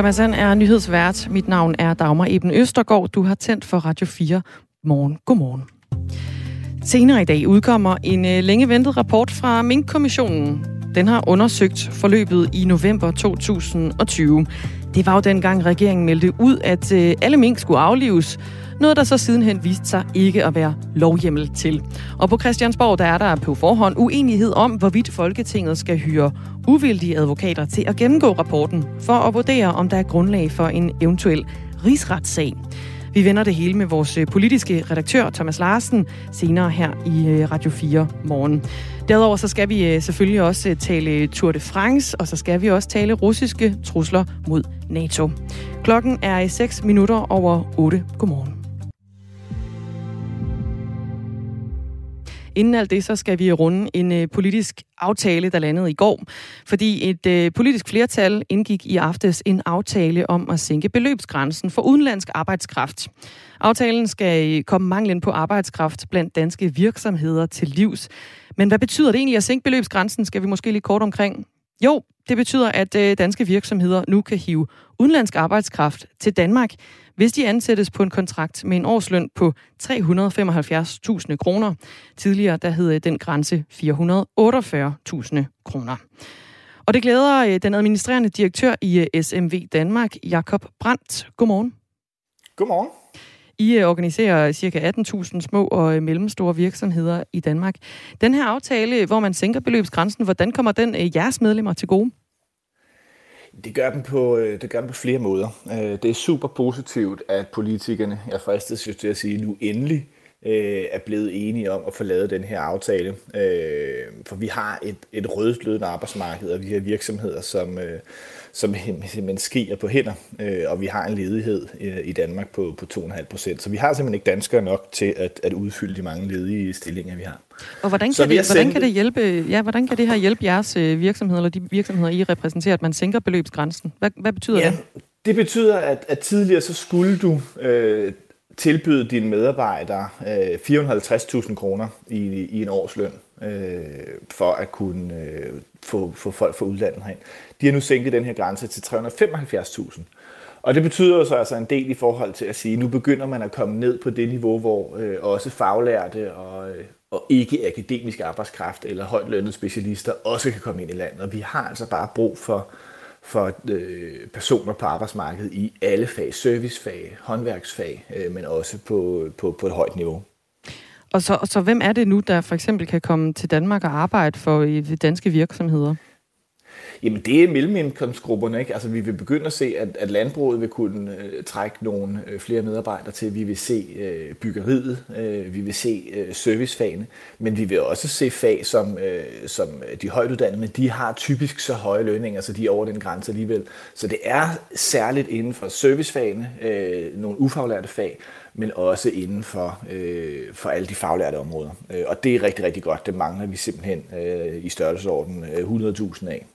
Thomas Sand er nyhedsvært. Mit navn er Dagmar Eben Østergaard. Du har tændt for Radio 4. Morgen. Godmorgen. Senere i dag udkommer en øh, længe ventet rapport fra Mink-kommissionen. Den har undersøgt forløbet i november 2020. Det var jo dengang regeringen meldte ud, at øh, alle mink skulle aflives. Noget, der så sidenhen viste sig ikke at være lovhjemmel til. Og på Christiansborg, der er der på forhånd uenighed om, hvorvidt Folketinget skal hyre uvildige advokater til at gennemgå rapporten, for at vurdere, om der er grundlag for en eventuel rigsretssag. Vi vender det hele med vores øh, politiske redaktør, Thomas Larsen, senere her i øh, Radio 4 morgen. Derudover så skal vi øh, selvfølgelig også tale Tour de France, og så skal vi også tale russiske trusler mod NATO. Klokken er 6 minutter over 8. Godmorgen. Inden alt det, så skal vi runde en øh, politisk aftale, der landede i går. Fordi et øh, politisk flertal indgik i aftes en aftale om at sænke beløbsgrænsen for udenlandsk arbejdskraft. Aftalen skal øh, komme manglen på arbejdskraft blandt danske virksomheder til livs. Men hvad betyder det egentlig at sænke beløbsgrænsen, skal vi måske lige kort omkring. Jo, det betyder, at øh, danske virksomheder nu kan hive udenlandsk arbejdskraft til Danmark, hvis de ansættes på en kontrakt med en årsløn på 375.000 kroner. Tidligere der hed den grænse 448.000 kroner. Og det glæder øh, den administrerende direktør i øh, SMV Danmark, Jakob Brandt. Godmorgen. Godmorgen. I øh, organiserer ca. 18.000 små og mellemstore virksomheder i Danmark. Den her aftale, hvor man sænker beløbsgrænsen, hvordan kommer den jeres medlemmer til gode? Det gør, dem på, øh, det gør dem på flere måder. Øh, det er super positivt, at politikerne, jeg fristes jo til at sige nu endelig, øh, er blevet enige om at få lavet den her aftale. For vi har et, et rødglødende arbejdsmarked, og vi har virksomheder, som, som simpelthen skriger på hænder, og vi har en ledighed i Danmark på, på 2,5 procent. Så vi har simpelthen ikke danskere nok til at, at udfylde de mange ledige stillinger, vi har. Og hvordan kan, det, hvordan kan det hjælpe, ja, hvordan kan det her hjælpe jeres øh, virksomheder, eller de virksomheder, I repræsenterer, at man sænker beløbsgrænsen? Hvad, hvad betyder ja, det? Det betyder, at, at tidligere så skulle du øh, tilbyde dine medarbejdere øh, 450.000 kroner i, i en årsløn, øh, for at kunne øh, få, få folk fra udlandet herind. De har nu sænket den her grænse til 375.000. Og det betyder så altså en del i forhold til at sige, at nu begynder man at komme ned på det niveau, hvor øh, også faglærte og, øh, og ikke akademisk arbejdskraft eller højt lønnede specialister også kan komme ind i landet. Og vi har altså bare brug for, for øh, personer på arbejdsmarkedet i alle fag, servicefag, håndværksfag, øh, men også på, på, på et højt niveau. Og så, så hvem er det nu, der for eksempel kan komme til Danmark og arbejde for i danske virksomheder? Jamen det er mellemindkomstgrupperne. Ikke? Altså, vi vil begynde at se, at, at landbruget vil kunne øh, trække nogle øh, flere medarbejdere til. Vi vil se øh, byggeriet, øh, vi vil se øh, servicefagene, men vi vil også se fag, som, øh, som de højtuddannede, men de har typisk så høje lønninger, så de er over den grænse alligevel. Så det er særligt inden for servicefagene, øh, nogle ufaglærte fag, men også inden for, øh, for alle de faglærte områder. Øh, og det er rigtig, rigtig godt. Det mangler vi simpelthen øh, i størrelsesorden 100.000 øh, af.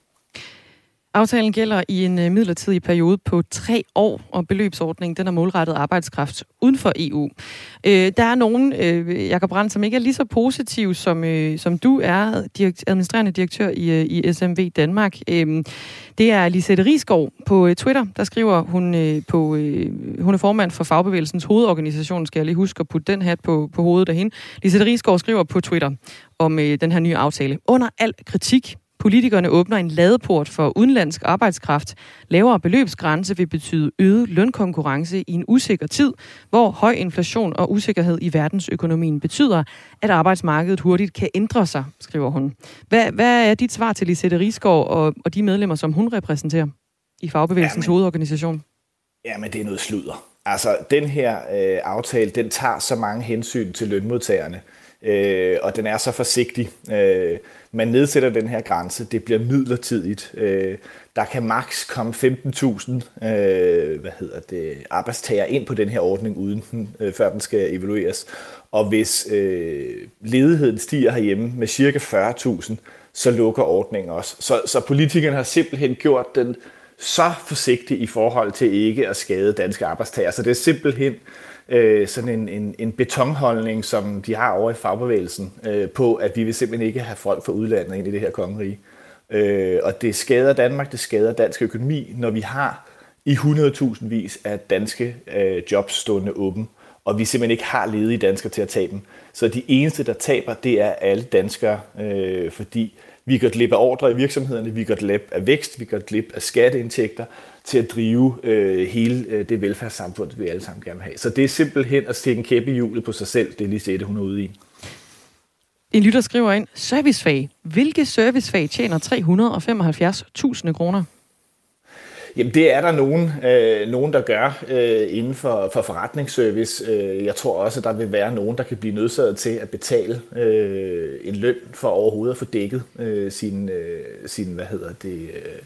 Aftalen gælder i en øh, midlertidig periode på tre år, og beløbsordningen den er målrettet arbejdskraft uden for EU. Øh, der er nogen, øh, Jakob Brandt, som ikke er lige så positiv, som, øh, som du er, direkt, administrerende direktør i, øh, i SMV Danmark. Øh, det er Lisette Risgaard på øh, Twitter, der skriver hun øh, på, øh, hun er formand for fagbevægelsens hovedorganisation, skal jeg lige huske at putte den hat på, på hovedet af hende. Lisette Risgaard skriver på Twitter om øh, den her nye aftale. Under al kritik Politikerne åbner en ladeport for udenlandsk arbejdskraft. Lavere beløbsgrænse vil betyde øget lønkonkurrence i en usikker tid, hvor høj inflation og usikkerhed i verdensøkonomien betyder, at arbejdsmarkedet hurtigt kan ændre sig, skriver hun. Hvad, hvad er dit svar til Lisette Risgaard og, og de medlemmer, som hun repræsenterer i Fagbevægelsens Jamen. hovedorganisation? Jamen, det er noget sludder. Altså, den her øh, aftale, den tager så mange hensyn til lønmodtagerne, øh, og den er så forsigtig. Øh, man nedsætter den her grænse, det bliver midlertidigt. Øh, der kan maks komme 15.000 øh, hvad hedder det, arbejdstager ind på den her ordning, uden den, øh, før den skal evalueres. Og hvis øh, ledigheden stiger herhjemme med cirka 40.000, så lukker ordningen også. Så, så politikerne har simpelthen gjort den så forsigtig i forhold til ikke at skade danske arbejdstager. Så det er simpelthen øh, øh, sådan en, en, en betonholdning, som de har over i fagbevægelsen, øh, på at vi vil simpelthen ikke have folk fra udlandet ind i det her kongerige. Øh, og det skader Danmark, det skader dansk økonomi, når vi har i 100.000 vis af danske øh, jobs stående åben, og vi simpelthen ikke har ledige danskere til at tage dem. Så de eneste, der taber, det er alle danskere, øh, fordi vi går glip af ordre i virksomhederne, vi går glip af vækst, vi går glip af skatteindtægter til at drive øh, hele øh, det velfærdssamfund, vi alle sammen gerne vil have. Så det er simpelthen at stikke en kæppe i hjulet på sig selv, det er lige sætte, hun er ude i. En lytter skriver ind, servicefag. Hvilke servicefag tjener 375.000 kroner? Jamen det er der nogen, øh, nogen der gør øh, inden for, for forretningsservice. Øh, jeg tror også, at der vil være nogen, der kan blive nødsaget til at betale øh, en løn for overhovedet at få dækket øh, sin, øh, sin, hvad hedder det, øh,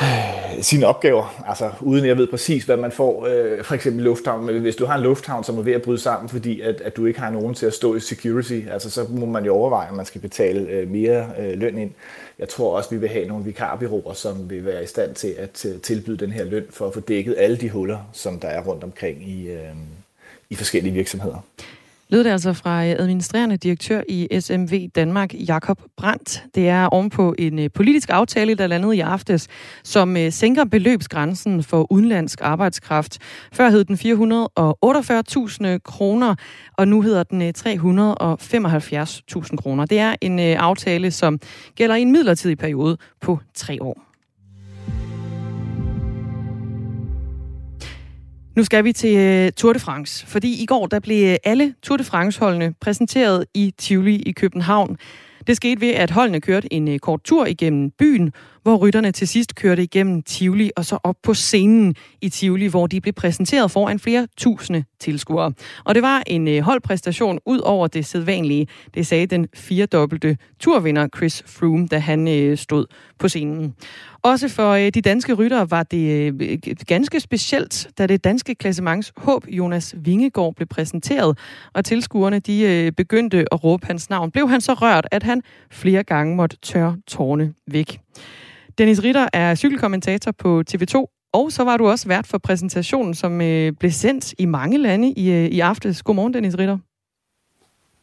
sine opgaver, altså uden jeg ved præcis, hvad man får, øh, for eksempel lufthavn. Men hvis du har en lufthavn, som er ved at bryde sammen, fordi at, at du ikke har nogen til at stå i security, altså så må man jo overveje, om man skal betale øh, mere øh, løn ind. Jeg tror også, vi vil have nogle vikarbyråer, som vil være i stand til at øh, tilbyde den her løn for at få dækket alle de huller, som der er rundt omkring i, øh, i forskellige virksomheder. Lød det altså fra øh, administrerende direktør i SMV Danmark, Jakob Brandt. Det er ovenpå en øh, politisk aftale, der landede i aftes, som øh, sænker beløbsgrænsen for udenlandsk arbejdskraft. Før hed den 448.000 kroner, og nu hedder den 375.000 kroner. Det er en aftale, som gælder i en midlertidig periode på tre år. Nu skal vi til øh, Tour de France, fordi i går der blev øh, alle Tour de France-holdene præsenteret i Tivoli i København. Det skete ved, at holdene kørte en øh, kort tur igennem byen, hvor rytterne til sidst kørte igennem Tivoli og så op på scenen i Tivoli, hvor de blev præsenteret foran flere tusinde tilskuere. Og det var en øh, holdpræstation ud over det sædvanlige, det sagde den firedobbelte turvinder Chris Froome, da han øh, stod på scenen. Også for øh, de danske ryttere var det ganske specielt, da det danske klassements håb Jonas Vingegaard blev præsenteret, og tilskuerne de begyndte at råbe hans navn. Blev han så rørt, at han flere gange måtte tørre tårne væk. Dennis Ritter er cykelkommentator på TV2, og så var du også vært for præsentationen, som blev sendt i mange lande i, i aftes. Godmorgen, Dennis Ritter.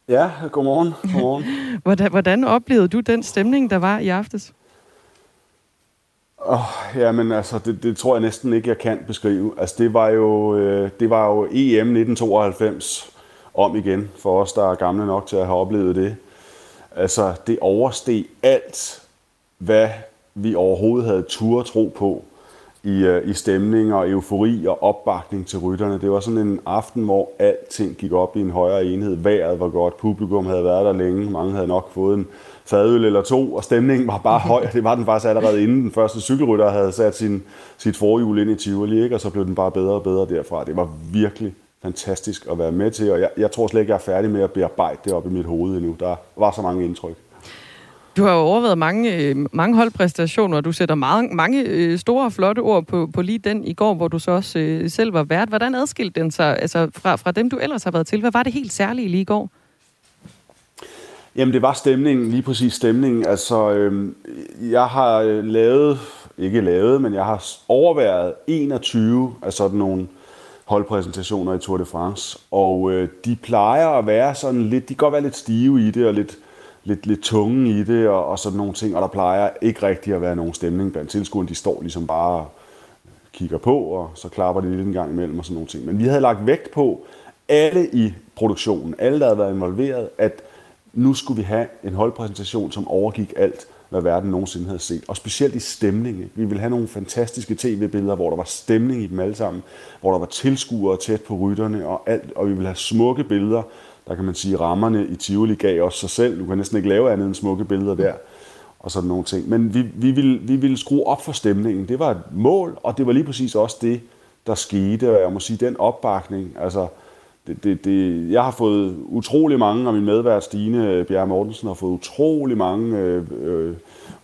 Ja, godmorgen. godmorgen. hvordan, hvordan oplevede du den stemning, der var i aftes? Oh, ja, men altså, det, det tror jeg næsten ikke, jeg kan beskrive. Altså, det var jo, øh, det var jo EM 1992 om igen, for os, der er gamle nok til at have oplevet det. Altså, det oversteg alt, hvad vi overhovedet havde tur tro på i, øh, i stemning og eufori og opbakning til rytterne. Det var sådan en aften, hvor alting gik op i en højere enhed. Vejret var godt, publikum havde været der længe, mange havde nok fået en fadøl eller to, og stemningen var bare høj. Det var den faktisk allerede inden den første cykelrytter havde sat sin, sit forhjul ind i Tivoli, ikke? og så blev den bare bedre og bedre derfra. Det var virkelig fantastisk at være med til, og jeg, jeg tror slet ikke, jeg er færdig med at bearbejde det op i mit hoved endnu. Der var så mange indtryk. Du har jo overvejet mange, øh, mange holdpræstationer, og du sætter mange, mange øh, store og flotte ord på, på lige den i går, hvor du så også øh, selv var vært. Hvordan adskilte den sig altså fra, fra dem, du ellers har været til? Hvad var det helt særlige lige i går? Jamen, det var stemningen, lige præcis stemningen. Altså, øh, jeg har øh, lavet, ikke lavet, men jeg har overværet 21 af sådan nogle holdpræsentationer i Tour de France. Og øh, de plejer at være sådan lidt, de kan godt være lidt stive i det, og lidt, lidt, lidt tunge i det, og, og sådan nogle ting. Og der plejer ikke rigtig at være nogen stemning blandt tilskuerne. De står ligesom bare kigger på, og så klapper de lidt en gang imellem og sådan nogle ting. Men vi havde lagt vægt på, alle i produktionen, alle der havde været involveret, at nu skulle vi have en holdpræsentation, som overgik alt, hvad verden nogensinde havde set. Og specielt i stemning. Vi ville have nogle fantastiske tv-billeder, hvor der var stemning i dem alle sammen, hvor der var tilskuere tæt på rytterne og alt, og vi ville have smukke billeder. Der kan man sige, rammerne i Tivoli gav os sig selv. Du kan næsten ikke lave andet end smukke billeder der og sådan nogle ting. Men vi, vi, ville, vi ville skrue op for stemningen. Det var et mål, og det var lige præcis også det, der skete. Og jeg må sige, den opbakning, altså det, det, det, jeg har fået utrolig mange, og min medvært Stine Bjerre Mortensen har fået utrolig mange øh, øh,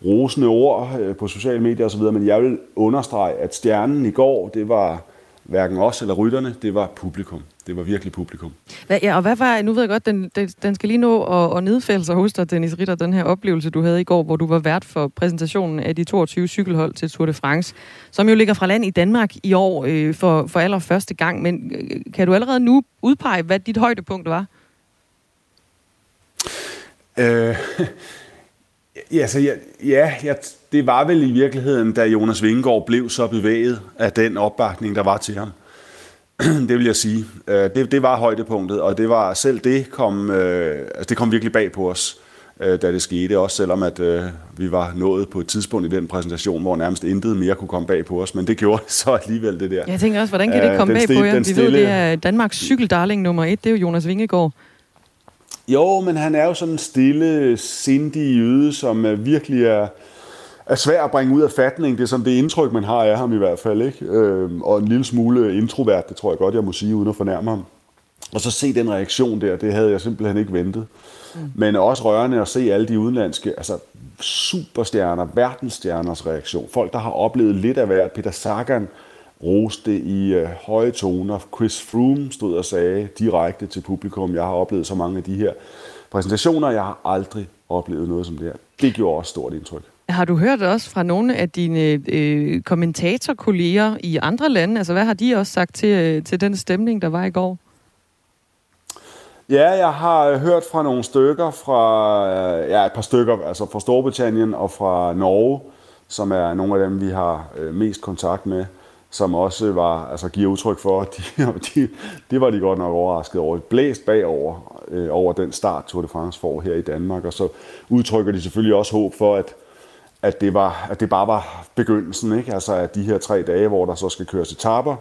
rosende ord øh, på sociale medier osv., men jeg vil understrege, at stjernen i går, det var hverken os eller rytterne, det var publikum. Det var virkelig publikum. Hvad, ja, og hvad var, nu ved jeg godt, den, den skal lige nå at, at nedfælde sig hos dig, Dennis Ritter, den her oplevelse, du havde i går, hvor du var vært for præsentationen af de 22 cykelhold til Tour de France, som jo ligger fra land i Danmark i år øh, for, for allerførste gang. Men øh, kan du allerede nu udpege, hvad dit højdepunkt var? Øh, Ja, så ja, ja, ja, det var vel i virkeligheden, da Jonas Vingegaard blev så bevæget af den opbakning, der var til ham. det vil jeg sige. Øh, det, det var højdepunktet, og det var selv det kom, øh, altså det kom virkelig bag på os, øh, da det skete. Også selvom at vi var nået på et tidspunkt i den præsentation, hvor nærmest intet mere kunne komme bag på os. Men det gjorde det så alligevel, det der. Jeg tænker også, hvordan kan det komme bag på jer? Vi stille... ved, det er Danmarks cykeldarling nummer et. Det er jo Jonas Vingegaard. Jo, men han er jo sådan en stille, sindig jøde, som virkelig er er svær at bringe ud af fatning. Det er sådan det indtryk, man har af ham i hvert fald. Ikke? Øh, og en lille smule introvert, det tror jeg godt, jeg må sige, uden at fornærme ham. Og så se den reaktion der, det havde jeg simpelthen ikke ventet. Mm. Men også rørende at se alle de udenlandske, altså superstjerner, verdensstjerners reaktion. Folk, der har oplevet lidt af hvert. Peter Sagan roste i øh, høje toner. Chris Froome stod og sagde direkte til publikum, jeg har oplevet så mange af de her præsentationer, jeg har aldrig oplevet noget som det her. Det gjorde også stort indtryk. Har du hørt også fra nogle af dine øh, kommentatorkolleger i andre lande? Altså, hvad har de også sagt til, øh, til den stemning, der var i går? Ja, jeg har hørt fra nogle stykker fra, øh, ja, et par stykker, altså fra Storbritannien og fra Norge, som er nogle af dem, vi har øh, mest kontakt med, som også var, altså giver udtryk for, at de, de, de var de godt nok overrasket over. Blæst bagover øh, over den start, Tour de France får her i Danmark, og så udtrykker de selvfølgelig også håb for, at at det, var, at det bare var begyndelsen, ikke? Altså at de her tre dage, hvor der så skal køres etaper,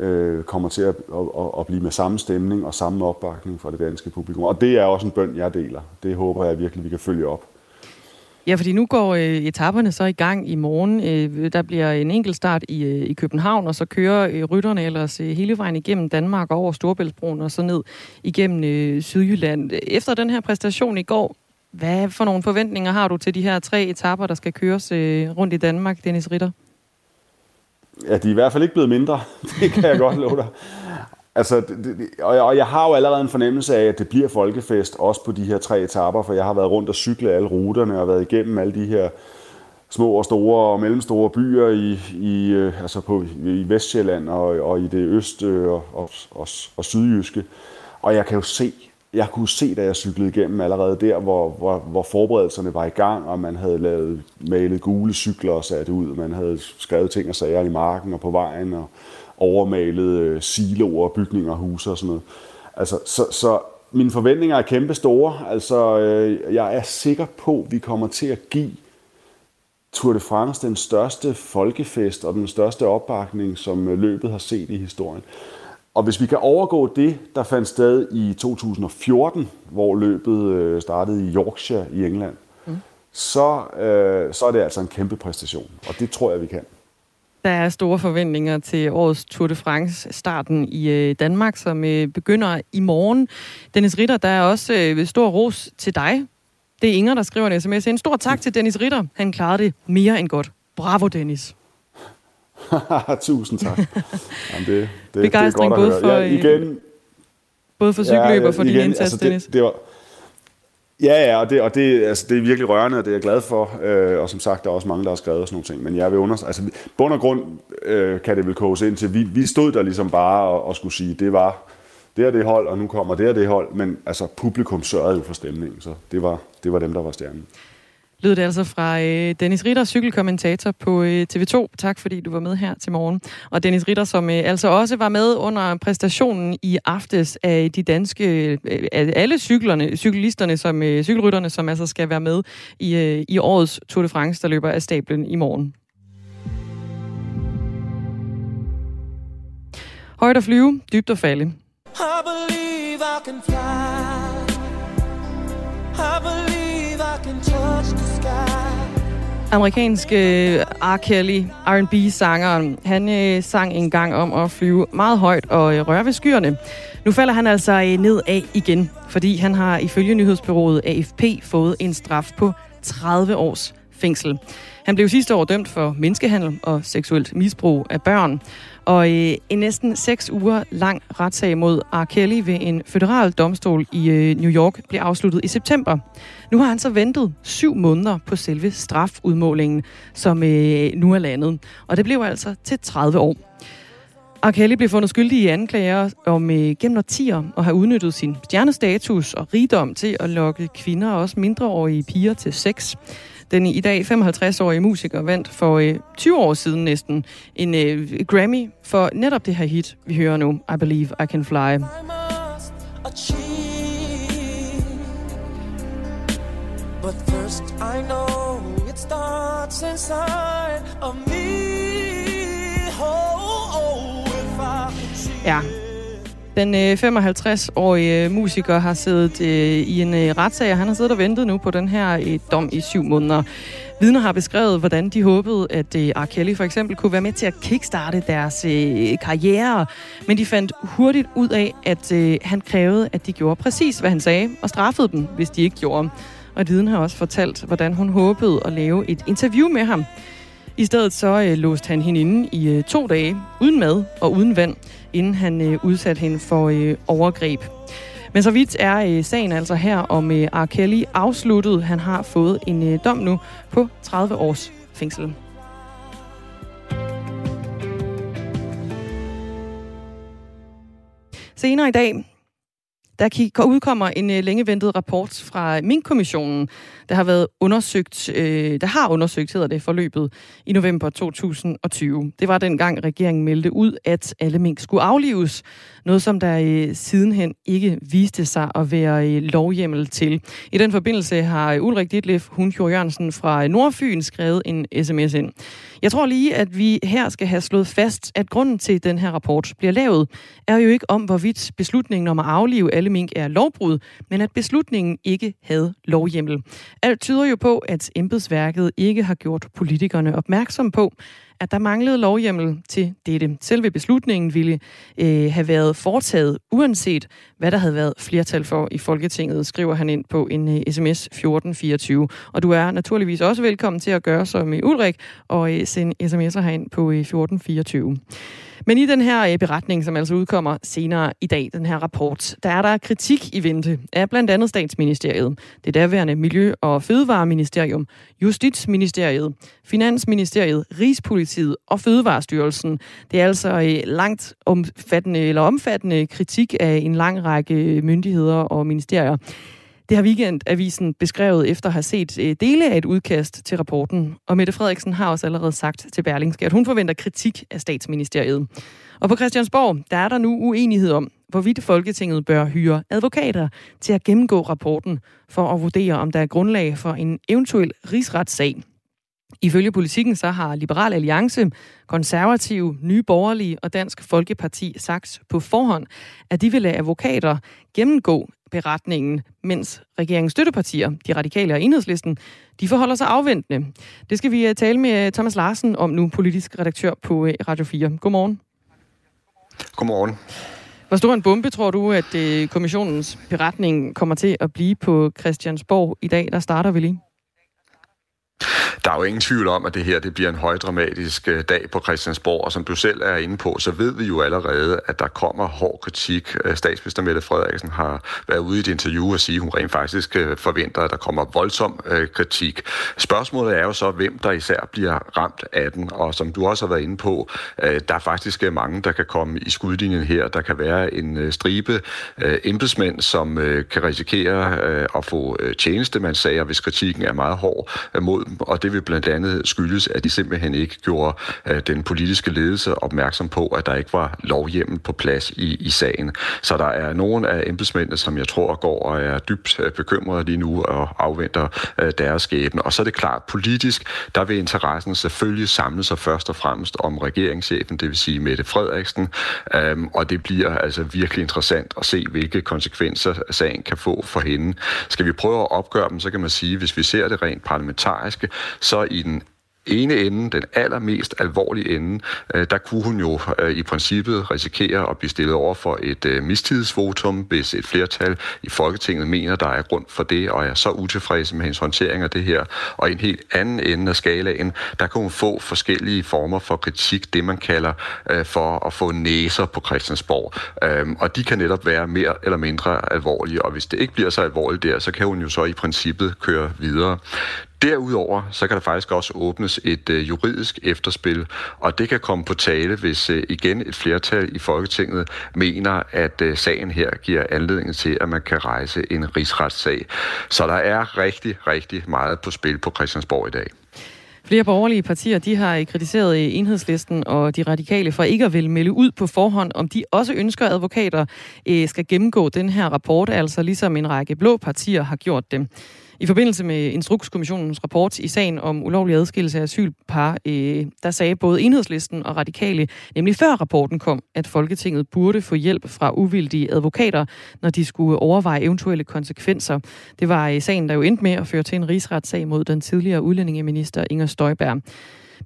øh, kommer til at, at, at blive med samme stemning og samme opbakning fra det danske publikum. Og det er også en bøn, jeg deler. Det håber jeg virkelig, vi kan følge op. Ja, fordi nu går øh, etaperne så i gang i morgen. Øh, der bliver en enkelt start i, øh, i København, og så kører øh, rytterne ellers øh, hele vejen igennem Danmark over Storbæltsbroen og så ned igennem øh, Sydjylland. Efter den her præstation i går, hvad for nogle forventninger har du til de her tre etapper, der skal køres øh, rundt i Danmark, Dennis Ritter? Ja, de er i hvert fald ikke blevet mindre. Det kan jeg godt love dig. Altså, det, det, og, jeg, og jeg har jo allerede en fornemmelse af, at det bliver folkefest, også på de her tre etapper, for jeg har været rundt og cykle alle ruterne og været igennem alle de her små og store og mellemstore byer i, i, øh, altså på, i Vestjylland og, og i det øst øh, og, og, og, og sydjyske. Og jeg kan jo se, jeg kunne se, da jeg cyklede igennem allerede der, hvor, hvor, hvor forberedelserne var i gang, og man havde lavet malet gule cykler og sat ud. Man havde skrevet ting og sager i marken og på vejen, og overmalet øh, siloer, bygninger, huse og sådan noget. Altså, så, så mine forventninger er kæmpe store. Altså, øh, jeg er sikker på, at vi kommer til at give Tour de France den største folkefest og den største opbakning, som øh, løbet har set i historien. Og hvis vi kan overgå det, der fandt sted i 2014, hvor løbet øh, startede i Yorkshire i England, mm. så, øh, så er det altså en kæmpe præstation, og det tror jeg, vi kan. Der er store forventninger til årets Tour de France, starten i øh, Danmark, som øh, begynder i morgen. Dennis Ritter, der er også øh, stor ros til dig. Det er Inger, der skriver en sms. En stor tak til Dennis Ritter. Han klarede det mere end godt. Bravo, Dennis. Tusind tak. Jamen, det, det, Begejstring det er både for, ja, igen, både for cykelløb og for igen, din indsats, altså, Dennis. Det, det var, Ja, ja, og, det, og det, altså, det er virkelig rørende, og det er jeg glad for. Øh, og som sagt, der er også mange, der har skrevet sådan nogle ting. Men jeg vil under, altså, bund og grund øh, kan det vel koges ind til, vi, vi stod der ligesom bare og, og skulle sige, det var det er det hold, og nu kommer det er det hold. Men altså, publikum sørgede jo for stemningen, så det var, det var dem, der var stjernen lød det altså fra øh, Dennis Ritter, cykelkommentator på øh, TV2. Tak fordi du var med her til morgen. Og Dennis Ritter, som øh, altså også var med under præstationen i aftes af de danske, øh, af alle cyklerne, cyklisterne, som, øh, cykelrytterne, som altså skal være med i, øh, i årets Tour de France, der løber af stablen i morgen. Højt at flyve, dybt at falde. I believe I can fly. I believe Amerikanske øh, R. Kelly, R&B-sangeren, han øh, sang en gang om at flyve meget højt og øh, røre ved skyerne. Nu falder han altså øh, ned af igen, fordi han har ifølge nyhedsbyrået AFP fået en straf på 30 års fængsel. Han blev sidste år dømt for menneskehandel og seksuelt misbrug af børn. Og øh, en næsten seks uger lang retssag mod R. Kelly ved en federal domstol i øh, New York blev afsluttet i september. Nu har han så ventet syv måneder på selve strafudmålingen, som øh, nu er landet. Og det blev altså til 30 år. R. Kelly blev fundet skyldig i anklager om øh, gennem årtier at have udnyttet sin stjernestatus og rigdom til at lokke kvinder og også mindreårige piger til sex. Den i dag 55-årige musiker vandt for øh, 20 år siden næsten en øh, Grammy for netop det her hit, vi hører nu, I Believe I Can Fly. But first I know it starts inside of me. Oh, oh, if I Ja. Den øh, 55-årige øh, musiker har siddet øh, i en øh, retssag, og han har siddet og ventet nu på den her øh, dom i syv måneder. Vidner har beskrevet, hvordan de håbede, at øh, R. Kelly for eksempel kunne være med til at kickstarte deres øh, karriere, men de fandt hurtigt ud af, at øh, han krævede, at de gjorde præcis, hvad han sagde, og straffede dem, hvis de ikke gjorde. Og et vidne har også fortalt, hvordan hun håbede at lave et interview med ham. I stedet så øh, låste han hende inde i øh, to dage, uden mad og uden vand, inden han øh, udsatte hende for øh, overgreb. Men så vidt er øh, sagen altså her om øh, R. Kelly afsluttet. Han har fået en øh, dom nu på 30 års fængsel. Senere i dag, der udkommer en øh, længeventet længe ventet rapport fra Mink-kommissionen, der har været undersøgt, øh, der har undersøgt, hedder det, forløbet i november 2020. Det var dengang regeringen meldte ud, at alle mink skulle aflives. Noget, som der øh, sidenhen ikke viste sig at være øh, lovhjemmel til. I den forbindelse har øh, Ulrik Ditlef Hundsjord Jørgensen fra øh, Nordfyn skrevet en sms ind. Jeg tror lige, at vi her skal have slået fast, at grunden til, at den her rapport bliver lavet, er jo ikke om, hvorvidt beslutningen om at aflive alle mink er lovbrud, men at beslutningen ikke havde lovhjemmel. Alt tyder jo på, at embedsværket ikke har gjort politikerne opmærksom på, at der manglede lovhjemmel til dette. Selve beslutningen ville øh, have været foretaget, uanset hvad der havde været flertal for i Folketinget, skriver han ind på en øh, sms 1424. Og du er naturligvis også velkommen til at gøre som øh, Ulrik og øh, sende sms'er herind på øh, 1424. Men i den her øh, beretning, som altså udkommer senere i dag, den her rapport, der er der kritik i vente af blandt andet statsministeriet, det daværende Miljø- og Fødevareministerium, Justitsministeriet, Finansministeriet, Rigspolitiet og Fødevarestyrelsen. Det er altså øh, langt omfattende eller omfattende kritik af en lang række øh, myndigheder og ministerier. Det har Weekendavisen beskrevet efter at have set øh, dele af et udkast til rapporten. Og Mette Frederiksen har også allerede sagt til Berlingske, at hun forventer kritik af statsministeriet. Og på Christiansborg, der er der nu uenighed om, hvorvidt Folketinget bør hyre advokater til at gennemgå rapporten for at vurdere, om der er grundlag for en eventuel rigsretssag. Ifølge politikken så har Liberal Alliance, Konservative, Nye Borgerlige og Dansk Folkeparti sagt på forhånd, at de vil lade advokater gennemgå beretningen, mens regeringens støttepartier, de radikale og enhedslisten, de forholder sig afventende. Det skal vi øh, tale med Thomas Larsen om nu, politisk redaktør på øh, Radio 4. Godmorgen. Godmorgen. Hvor stor en bombe tror du, at øh, kommissionens beretning kommer til at blive på Christiansborg i dag? Der starter vi lige. Der er jo ingen tvivl om, at det her det bliver en højdramatisk øh, dag på Christiansborg, og som du selv er inde på, så ved vi jo allerede, at der kommer hård kritik. Øh, statsminister Mette Frederiksen har været ude i et interview og sige, at hun rent faktisk øh, forventer, at der kommer voldsom kritik. Spørgsmålet er jo så, hvem der især bliver ramt af den, og som du også har været inde på, der er faktisk mange, der kan komme i skudlinjen her. Der kan være en stribe embedsmænd, som kan risikere at få tjenestemandssager, hvis kritikken er meget hård mod og det vil blandt andet skyldes, at de simpelthen ikke gjorde øh, den politiske ledelse opmærksom på, at der ikke var lovhjemmel på plads i, i sagen. Så der er nogle af embedsmændene, som jeg tror går og er dybt øh, bekymrede lige nu og afventer øh, deres skæbne. Og så er det klart, politisk, der vil interessen selvfølgelig samle sig først og fremmest om regeringschefen, det vil sige Mette Frederiksen, øhm, og det bliver altså virkelig interessant at se, hvilke konsekvenser sagen kan få for hende. Skal vi prøve at opgøre dem, så kan man sige, hvis vi ser det rent parlamentarisk, parlamentariske, så i den ene ende, den allermest alvorlige ende, øh, der kunne hun jo øh, i princippet risikere at blive stillet over for et øh, mistillidsvotum, hvis et flertal i Folketinget mener, der er grund for det, og er så utilfredse med hendes håndtering af det her. Og i en helt anden ende af skalaen, der kunne hun få forskellige former for kritik, det man kalder for at få næser på Christiansborg. Øhm, og de kan netop være mere eller mindre alvorlige, og hvis det ikke bliver så alvorligt der, så kan hun jo så i princippet køre videre. Derudover så kan der faktisk også åbnes et øh, juridisk efterspil, og det kan komme på tale, hvis øh, igen et flertal i Folketinget mener, at øh, sagen her giver anledning til, at man kan rejse en rigsretssag. Så der er rigtig, rigtig meget på spil på Christiansborg i dag. Flere borgerlige partier de har kritiseret øh, enhedslisten og de radikale for ikke at ville melde ud på forhånd, om de også ønsker, at advokater øh, skal gennemgå den her rapport, altså ligesom en række blå partier har gjort det. I forbindelse med Instrukskommissionens rapport i sagen om ulovlig adskillelse af asylpar, øh, der sagde både enhedslisten og radikale, nemlig før rapporten kom, at Folketinget burde få hjælp fra uvildige advokater, når de skulle overveje eventuelle konsekvenser. Det var i sagen, der jo endte med at føre til en rigsretssag mod den tidligere udlændingeminister Inger Støjberg.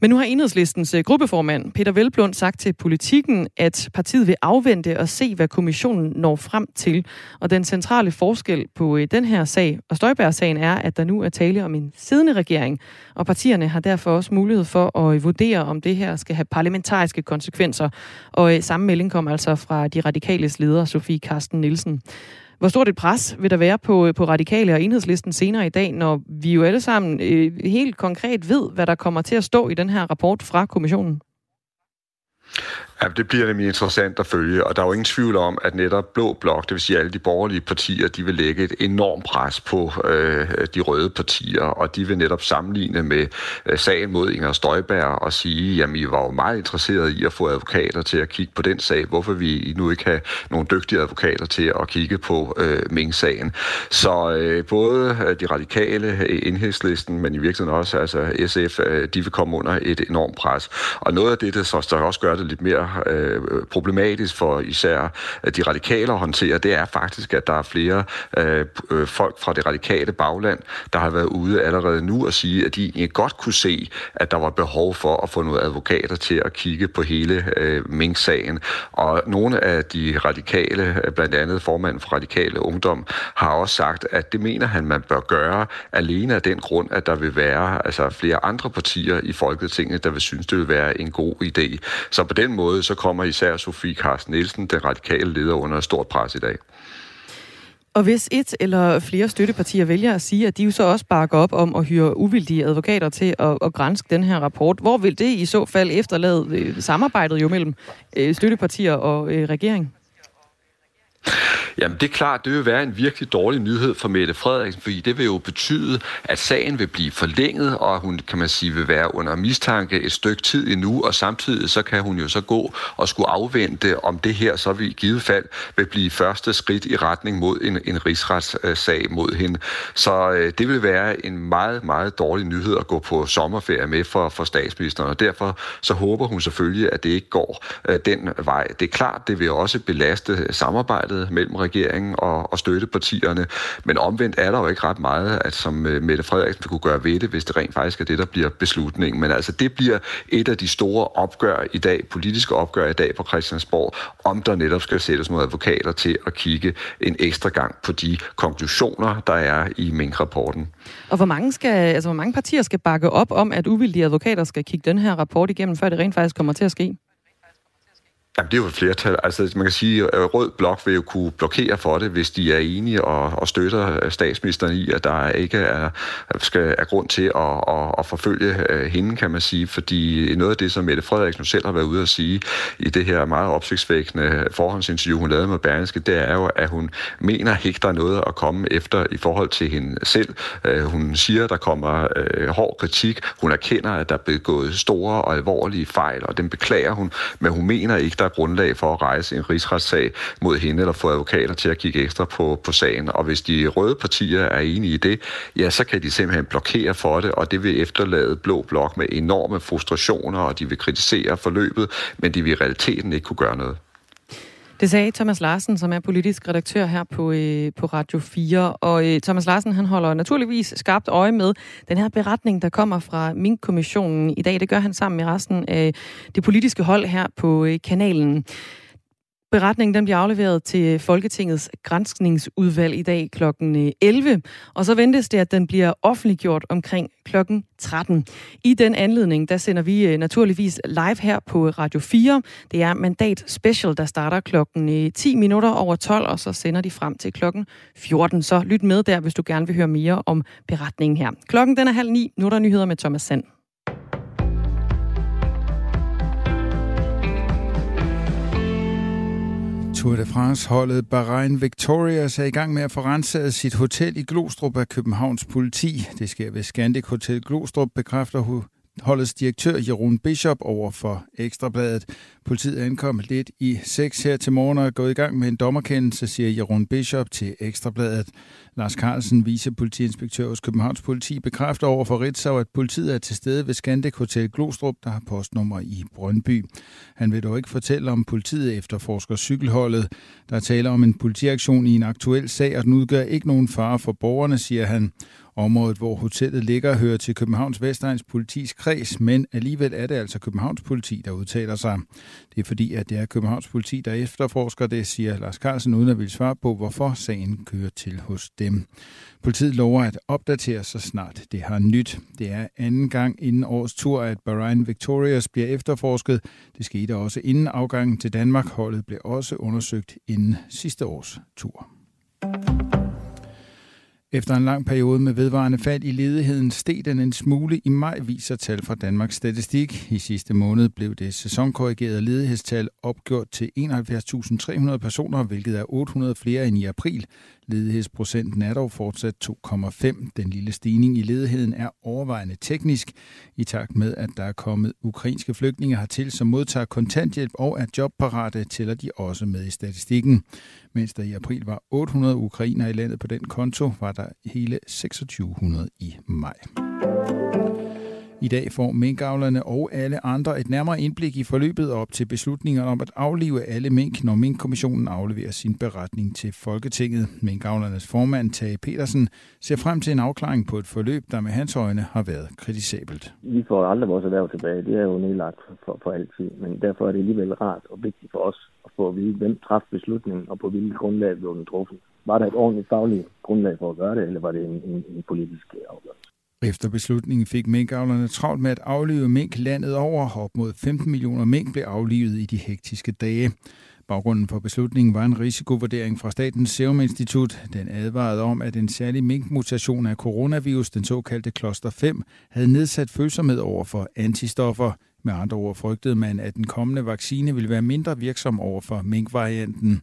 Men nu har enhedslistens øh, gruppeformand Peter Velblund sagt til politikken, at partiet vil afvente og se, hvad kommissionen når frem til. Og den centrale forskel på øh, den her sag og Støjberg-sagen er, at der nu er tale om en siddende regering, og partierne har derfor også mulighed for at øh, vurdere, om det her skal have parlamentariske konsekvenser. Og samme melding kom altså fra de radikales leder, Sofie Karsten Nielsen. Hvor stort et pres vil der være på, på radikale og enhedslisten senere i dag, når vi jo alle sammen øh, helt konkret ved, hvad der kommer til at stå i den her rapport fra kommissionen? Ja, det bliver nemlig interessant at følge, og der er jo ingen tvivl om, at netop Blå Blok, det vil sige alle de borgerlige partier, de vil lægge et enormt pres på øh, de røde partier, og de vil netop sammenligne med øh, sagen mod Inger Støjberg og sige, jamen I var jo meget interesseret i at få advokater til at kigge på den sag. Hvorfor vi nu ikke har nogle dygtige advokater til at kigge på øh, Ming-sagen? Så øh, både øh, de radikale, indhedslisten, enhedslisten, men i virkeligheden også altså SF, øh, de vil komme under et enormt pres. Og noget af det, der så der også gør det lidt mere øh, problematisk for især de radikale at håndtere, det er faktisk, at der er flere øh, øh, folk fra det radikale bagland, der har været ude allerede nu og sige, at de godt kunne se, at der var behov for at få nogle advokater til at kigge på hele øh, Mink-sagen. Og nogle af de radikale, blandt andet formanden for Radikale Ungdom, har også sagt, at det mener han, man bør gøre alene af den grund, at der vil være altså, flere andre partier i Folketinget, der vil synes, det vil være en god idé. Så på den måde, så kommer især Sofie Carsten Nielsen, den radikale leder, under stort pres i dag. Og hvis et eller flere støttepartier vælger at sige, at de jo så også bakker op om at hyre uvildige advokater til at, at grænske den her rapport, hvor vil det i så fald efterlade øh, samarbejdet jo mellem øh, støttepartier og øh, regering? Jamen det er klart, det vil være en virkelig dårlig nyhed for Mette Frederiksen, fordi det vil jo betyde, at sagen vil blive forlænget, og hun, kan man sige, vil være under mistanke et stykke tid endnu, og samtidig så kan hun jo så gå og skulle afvente, om det her så vil i givet fald vil blive første skridt i retning mod en, en rigsretssag mod hende. Så øh, det vil være en meget, meget dårlig nyhed at gå på sommerferie med for, for statsministeren, og derfor så håber hun selvfølgelig, at det ikke går øh, den vej. Det er klart, det vil også belaste samarbejdet mellem regeringen og, og støttepartierne. Men omvendt er der jo ikke ret meget, at som øh, Mette Frederiksen kunne gøre ved det, hvis det rent faktisk er det, der bliver beslutningen. Men altså, det bliver et af de store opgør i dag, politiske opgør i dag på Christiansborg, om der netop skal sættes nogle advokater til at kigge en ekstra gang på de konklusioner, der er i Mink-rapporten. Og hvor mange, skal, altså, hvor mange partier skal bakke op om, at uvildige advokater skal kigge den her rapport igennem, før det rent faktisk kommer til at ske? Jamen, det er jo et flertal. Altså, man kan sige, at Rød Blok vil jo kunne blokere for det, hvis de er enige og, og støtter øh, statsministeren i, at der ikke er, skal, er grund til at, at, at forfølge øh, hende, kan man sige. Fordi noget af det, som Mette Frederiksen nu selv har været ude at sige i det her meget opsigtsvækkende forhåndsinterview, hun lavede med Berlingske, det er jo, at hun mener ikke, der er noget at komme efter i forhold til hende selv. Øh, hun siger, at der kommer hård kritik. Hun erkender, at der er begået store og alvorlige fejl, og den beklager hun, men hun mener ikke, der er grundlag for at rejse en rigsretssag mod hende eller få advokater til at kigge ekstra på, på sagen. Og hvis de røde partier er enige i det, ja, så kan de simpelthen blokere for det, og det vil efterlade Blå Blok med enorme frustrationer, og de vil kritisere forløbet, men de vil i realiteten ikke kunne gøre noget. Det sagde Thomas Larsen, som er politisk redaktør her på, øh, på Radio 4. Og øh, Thomas Larsen, han holder naturligvis skarpt øje med den her beretning, der kommer fra Mink-kommissionen i dag. Det gør han sammen med resten af det politiske hold her på øh, kanalen. Beretningen den bliver afleveret til Folketingets grænskningsudvalg i dag kl. 11, øh, og så ventes det, at den bliver offentliggjort omkring kl. 13. I den anledning, der sender vi øh, naturligvis live her på Radio 4. Det er Mandat Special, der starter klokken øh, 10 minutter over 12, og så sender de frem til klokken 14. Så lyt med der, hvis du gerne vil høre mere om beretningen her. Klokken den er halv ni. Nu er der nyheder med Thomas Sand. Tour de France-holdet Bahrain Victorious er i gang med at få renset sit hotel i Glostrup af Københavns politi. Det sker ved Scandic Hotel Glostrup, bekræfter holdets direktør Jeroen Bishop over for Ekstrabladet. Politiet ankom lidt i 6 her til morgen og er gået i gang med en dommerkendelse, siger Jeroen Bishop til Ekstrabladet. Lars Carlsen, vicepolitiinspektør hos Københavns Politi, bekræfter over for Ritzau, at politiet er til stede ved Scandic Hotel Glostrup, der har postnummer i Brøndby. Han vil dog ikke fortælle om politiet efterforsker cykelholdet. Der taler om en politiaktion i en aktuel sag, og den udgør ikke nogen fare for borgerne, siger han. Området, hvor hotellet ligger, hører til Københavns Vestegns politis kreds, men alligevel er det altså Københavns politi, der udtaler sig. Det er fordi, at det er Københavns politi, der efterforsker det, siger Lars Carlsen, uden at ville svare på, hvorfor sagen kører til hos dem. Politiet lover at opdatere så snart det har nyt. Det er anden gang inden årets tur, at Bahrain Victorious bliver efterforsket. Det skete også inden afgangen til Danmark. Holdet blev også undersøgt inden sidste års tur. Efter en lang periode med vedvarende fald i ledigheden steg den en smule i maj, viser tal fra Danmarks Statistik. I sidste måned blev det sæsonkorrigerede ledighedstal opgjort til 71.300 personer, hvilket er 800 flere end i april. Ledighedsprocenten er dog fortsat 2,5. Den lille stigning i ledigheden er overvejende teknisk, i takt med, at der er kommet ukrainske flygtninge hertil, som modtager kontanthjælp og er jobparate, tæller de også med i statistikken. Mens der i april var 800 ukrainer i landet på den konto, var der hele 2600 i maj. I dag får minkavlerne og alle andre et nærmere indblik i forløbet op til beslutningerne om at aflive alle mink, når Minkkommissionen afleverer sin beretning til Folketinget. Minkavlernes formand, Tage Petersen, ser frem til en afklaring på et forløb, der med hans øjne har været kritisabelt. Vi får aldrig vores erhverv tilbage. Det er jo nedlagt for, for altid. Men derfor er det alligevel rart og vigtigt for os at få at vide, hvem træffede beslutningen og på hvilket grundlag blev den truffet. Var der et ordentligt fagligt grundlag for at gøre det, eller var det en, en, en politisk afgørelse? Efter beslutningen fik minkavlerne travlt med at aflive mink landet over. Op mod 15 millioner mink blev aflivet i de hektiske dage. Baggrunden for beslutningen var en risikovurdering fra Statens Serum Institut. Den advarede om, at en særlig minkmutation af coronavirus, den såkaldte kloster 5, havde nedsat følsomhed over for antistoffer. Med andre ord frygtede man, at den kommende vaccine ville være mindre virksom over for minkvarianten.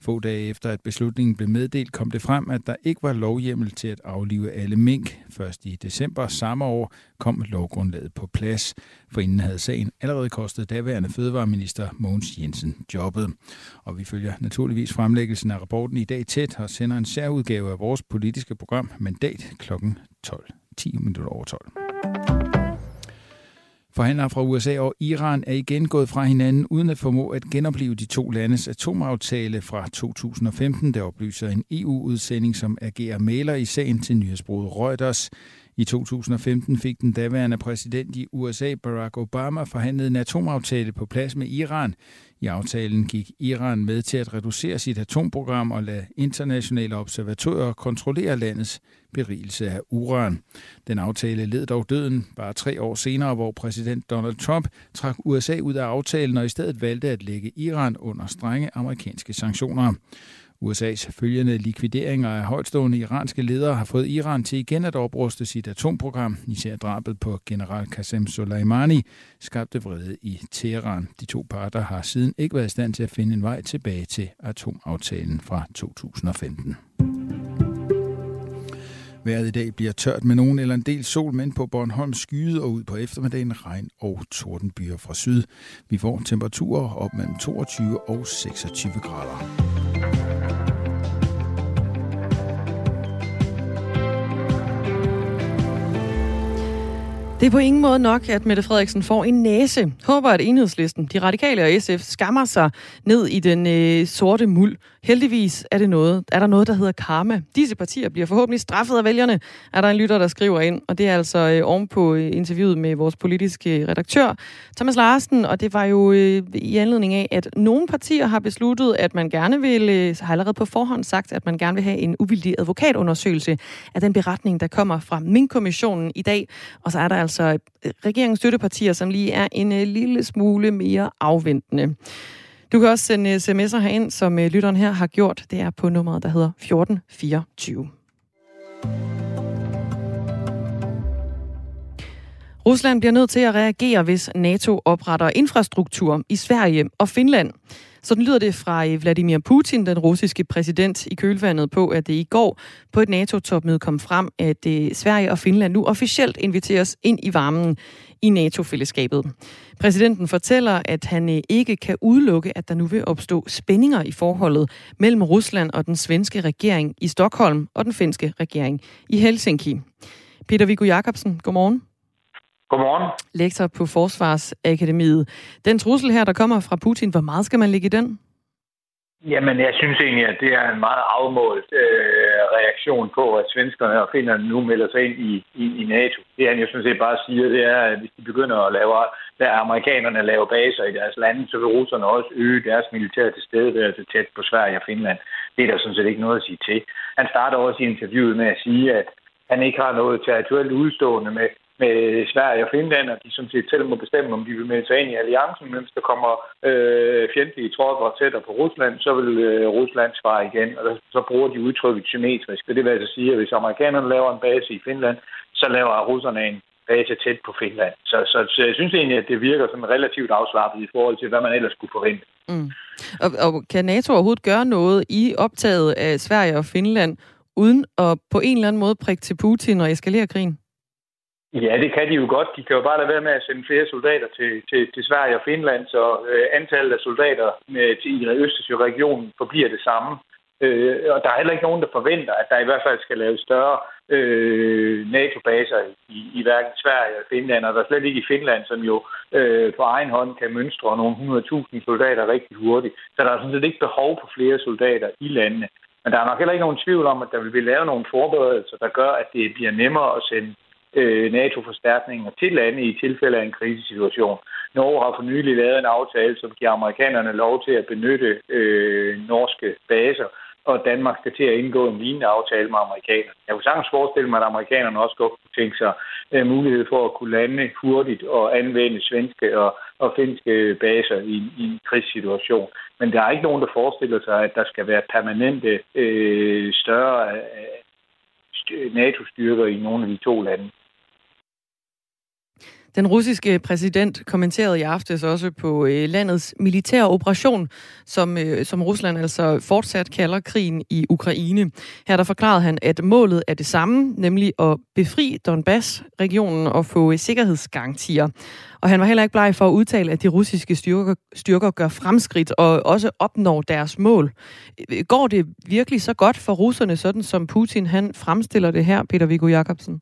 Få dage efter, at beslutningen blev meddelt, kom det frem, at der ikke var lovhjemmel til at aflive alle mink. Først i december samme år kom lovgrundlaget på plads. For inden havde sagen allerede kostet daværende fødevareminister Mogens Jensen jobbet. Og vi følger naturligvis fremlæggelsen af rapporten i dag tæt og sender en særudgave af vores politiske program Mandat kl. 12. 10 minutter over 12. Forhandlere fra USA og Iran er igen gået fra hinanden uden at formå at genopleve de to landes atomaftale fra 2015, der oplyser en EU-udsending, som agerer maler i sagen til nyhedsbruget Reuters. I 2015 fik den daværende præsident i USA, Barack Obama, forhandlet en atomaftale på plads med Iran. I aftalen gik Iran med til at reducere sit atomprogram og lade internationale observatører kontrollere landets berigelse af uran. Den aftale led dog døden bare tre år senere, hvor præsident Donald Trump trak USA ud af aftalen og i stedet valgte at lægge Iran under strenge amerikanske sanktioner. USA's følgende likvideringer af højtstående iranske ledere har fået Iran til igen at opruste sit atomprogram. Især drabet på general Qasem Soleimani skabte vrede i Teheran. De to parter har siden ikke været i stand til at finde en vej tilbage til atomaftalen fra 2015. Vejret i dag bliver tørt med nogen eller en del sol, men på Bornholm skyde og ud på eftermiddagen regn og tordenbyer fra syd. Vi får temperaturer op mellem 22 og 26 grader. Det er på ingen måde nok, at Mette Frederiksen får en næse. Håber, at enhedslisten, de radikale og SF skammer sig ned i den øh, sorte muld. Heldigvis er, det noget, er der noget, der hedder karma. Disse partier bliver forhåbentlig straffet af vælgerne, er der en lytter, der skriver ind. Og det er altså øh, oven på øh, interviewet med vores politiske øh, redaktør, Thomas Larsen. Og det var jo øh, i anledning af, at nogle partier har besluttet, at man gerne vil, øh, har allerede på forhånd sagt, at man gerne vil have en uvildig advokatundersøgelse af den beretning, der kommer fra Min-kommissionen i dag. Og så er der altså øh, regeringens støttepartier, som lige er en øh, lille smule mere afventende. Du kan også sende øh, sms'er herind, som lytteren her har gjort. Det er på nummeret, der hedder 1424. Rusland bliver nødt til at reagere, hvis NATO opretter infrastruktur i Sverige og Finland. Sådan lyder det fra øh, Vladimir Putin, den russiske præsident, i kølvandet på, at det i går på et NATO-topmøde kom frem, at øh, Sverige og Finland nu officielt inviteres ind i varmen i NATO-fællesskabet. Præsidenten fortæller, at han øh, ikke kan udelukke, at der nu vil opstå spændinger i forholdet mellem Rusland og den svenske regering i Stockholm og den finske regering i Helsinki. Peter Viggo Jacobsen, godmorgen. Godmorgen. Lektor på Forsvarsakademiet. Den trussel her, der kommer fra Putin, hvor meget skal man ligge i den? Jamen, jeg synes egentlig, at det er en meget afmålt øh, reaktion på, at svenskerne og finnerne nu melder sig ind i, i, i NATO. Det han jo sådan set bare siger, det er, at hvis de begynder at lave, lade amerikanerne lave baser i deres lande, så vil russerne også øge deres militære tilstedeværelse tæt på Sverige og Finland. Det er der sådan set ikke noget at sige til. Han starter også i interviewet med at sige, at han ikke har noget territorialt udstående med, med Sverige og Finland, og de som set selv må bestemme, om de vil melde sig ind i alliancen, mens der kommer øh, fjendtlige tropper tættere på Rusland, så vil øh, Rusland svare igen, og så bruger de udtrykket symmetrisk. Og det vil altså sige, at hvis amerikanerne laver en base i Finland, så laver russerne en base tæt på Finland. Så, så, så jeg synes egentlig, at det virker som relativt afslappet i forhold til, hvad man ellers skulle forvente. Mm. Og, og kan NATO overhovedet gøre noget i optaget af Sverige og Finland, uden at på en eller anden måde prikke til Putin og eskalere krigen? Ja, det kan de jo godt. De kan jo bare lade være med at sende flere soldater til, til, til Sverige og Finland, så øh, antallet af soldater med, til, i den forbliver det samme. Øh, og der er heller ikke nogen, der forventer, at der i hvert fald skal laves større øh, NATO-baser i, i hverken Sverige og Finland, og der er slet ikke i Finland, som jo øh, på egen hånd kan mønstre nogle 100.000 soldater rigtig hurtigt. Så der er sådan set ikke behov for flere soldater i landene. Men der er nok heller ikke nogen tvivl om, at der vil blive lavet nogle forberedelser, der gør, at det bliver nemmere at sende øh, NATO-forstærkninger til lande i tilfælde af en krisesituation. Norge har for nylig lavet en aftale, som giver amerikanerne lov til at benytte øh, norske baser, og Danmark skal til at indgå en lignende aftale med amerikanerne. Jeg kunne sagtens forestille mig, at amerikanerne også godt kunne tænke sig øh, mulighed for at kunne lande hurtigt og anvende svenske og, og finske baser i, i en krigssituation. Men der er ikke nogen, der forestiller sig, at der skal være permanente øh, større øh, NATO-styrker i nogle af de to lande. Den russiske præsident kommenterede i aftes også på øh, landets militære operation, som, øh, som Rusland altså fortsat kalder krigen i Ukraine. Her der forklarede han, at målet er det samme, nemlig at befri Donbass-regionen og få øh, sikkerhedsgarantier. Og han var heller ikke bleg for at udtale, at de russiske styrker, styrker gør fremskridt og også opnår deres mål. Øh, går det virkelig så godt for russerne, sådan som Putin han fremstiller det her, Peter Viggo Jacobsen?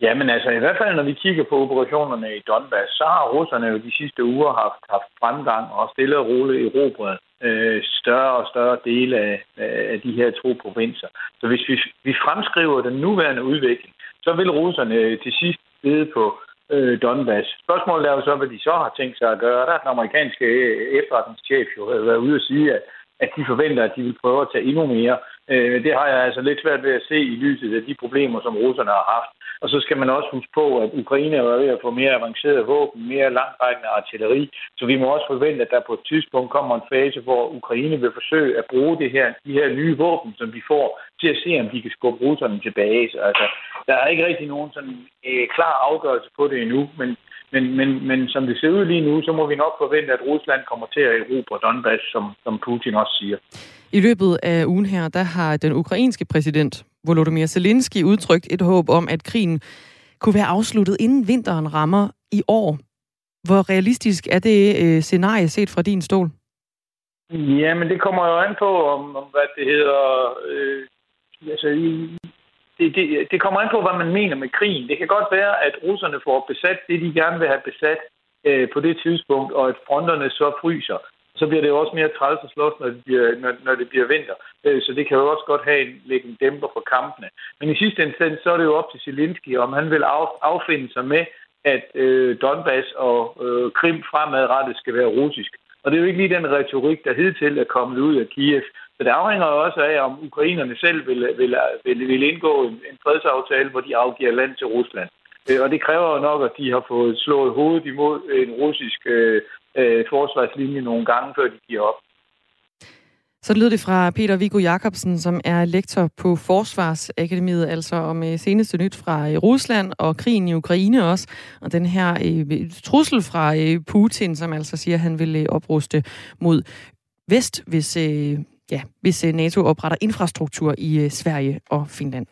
Ja, men altså i hvert fald, når vi kigger på operationerne i Donbass, så har russerne jo de sidste uger haft, haft fremgang og stille og roligt erobret øh, større og større dele af, af de her to provinser. Så hvis vi, vi fremskriver den nuværende udvikling, så vil russerne til sidst sidde på øh, Donbass. Spørgsmålet er jo så, hvad de så har tænkt sig at gøre. Der er den amerikanske efterretningschef jo været ude at sige, at, at de forventer, at de vil prøve at tage endnu mere. Øh, det har jeg altså lidt svært ved at se i lyset af de problemer, som russerne har haft. Og så skal man også huske på, at Ukraine er ved at få mere avanceret våben, mere langtrækkende artilleri. Så vi må også forvente, at der på et tidspunkt kommer en fase, hvor Ukraine vil forsøge at bruge det her, de her nye våben, som de får, til at se, om de kan skubbe russerne tilbage. Så altså, der er ikke rigtig nogen sådan, øh, klar afgørelse på det endnu, men men, men, men som det ser ud lige nu, så må vi nok forvente, at Rusland kommer til at erobre Donbass, som, som Putin også siger. I løbet af ugen her, der har den ukrainske præsident Volodymyr Zelensky udtrykt et håb om, at krigen kunne være afsluttet inden vinteren rammer i år. Hvor realistisk er det øh, scenarie set fra din stol? Ja, men det kommer jo an på, om, om hvad det hedder. Øh, altså, det, det, det kommer an på, hvad man mener med krigen. Det kan godt være, at russerne får besat det, de gerne vil have besat øh, på det tidspunkt, og at fronterne så fryser. Så bliver det jo også mere træls at slås, når det bliver, når, når det bliver vinter. Øh, så det kan jo også godt have en, lægge en dæmper på kampene. Men i sidste instans, så er det jo op til Zelensky, om han vil af, affinde sig med, at øh, Donbass og øh, Krim fremadrettet skal være russisk. Og det er jo ikke lige den retorik, der hidtil er kommet ud af Kiev. Så det afhænger jo også af, om ukrainerne selv vil, vil, vil, vil indgå en, en fredsaftale, hvor de afgiver land til Rusland. Øh, og det kræver jo nok, at de har fået slået hovedet imod en russisk øh, øh, forsvarslinje nogle gange, før de giver op. Så lyder det fra Peter Viggo Jacobsen, som er lektor på Forsvarsakademiet, altså om øh, seneste nyt fra øh, Rusland og krigen i Ukraine også, og den her øh, trussel fra Putin, som altså siger, at han vil opruste mod vest, hvis, ja, hvis NATO opretter infrastruktur i Sverige og Finland.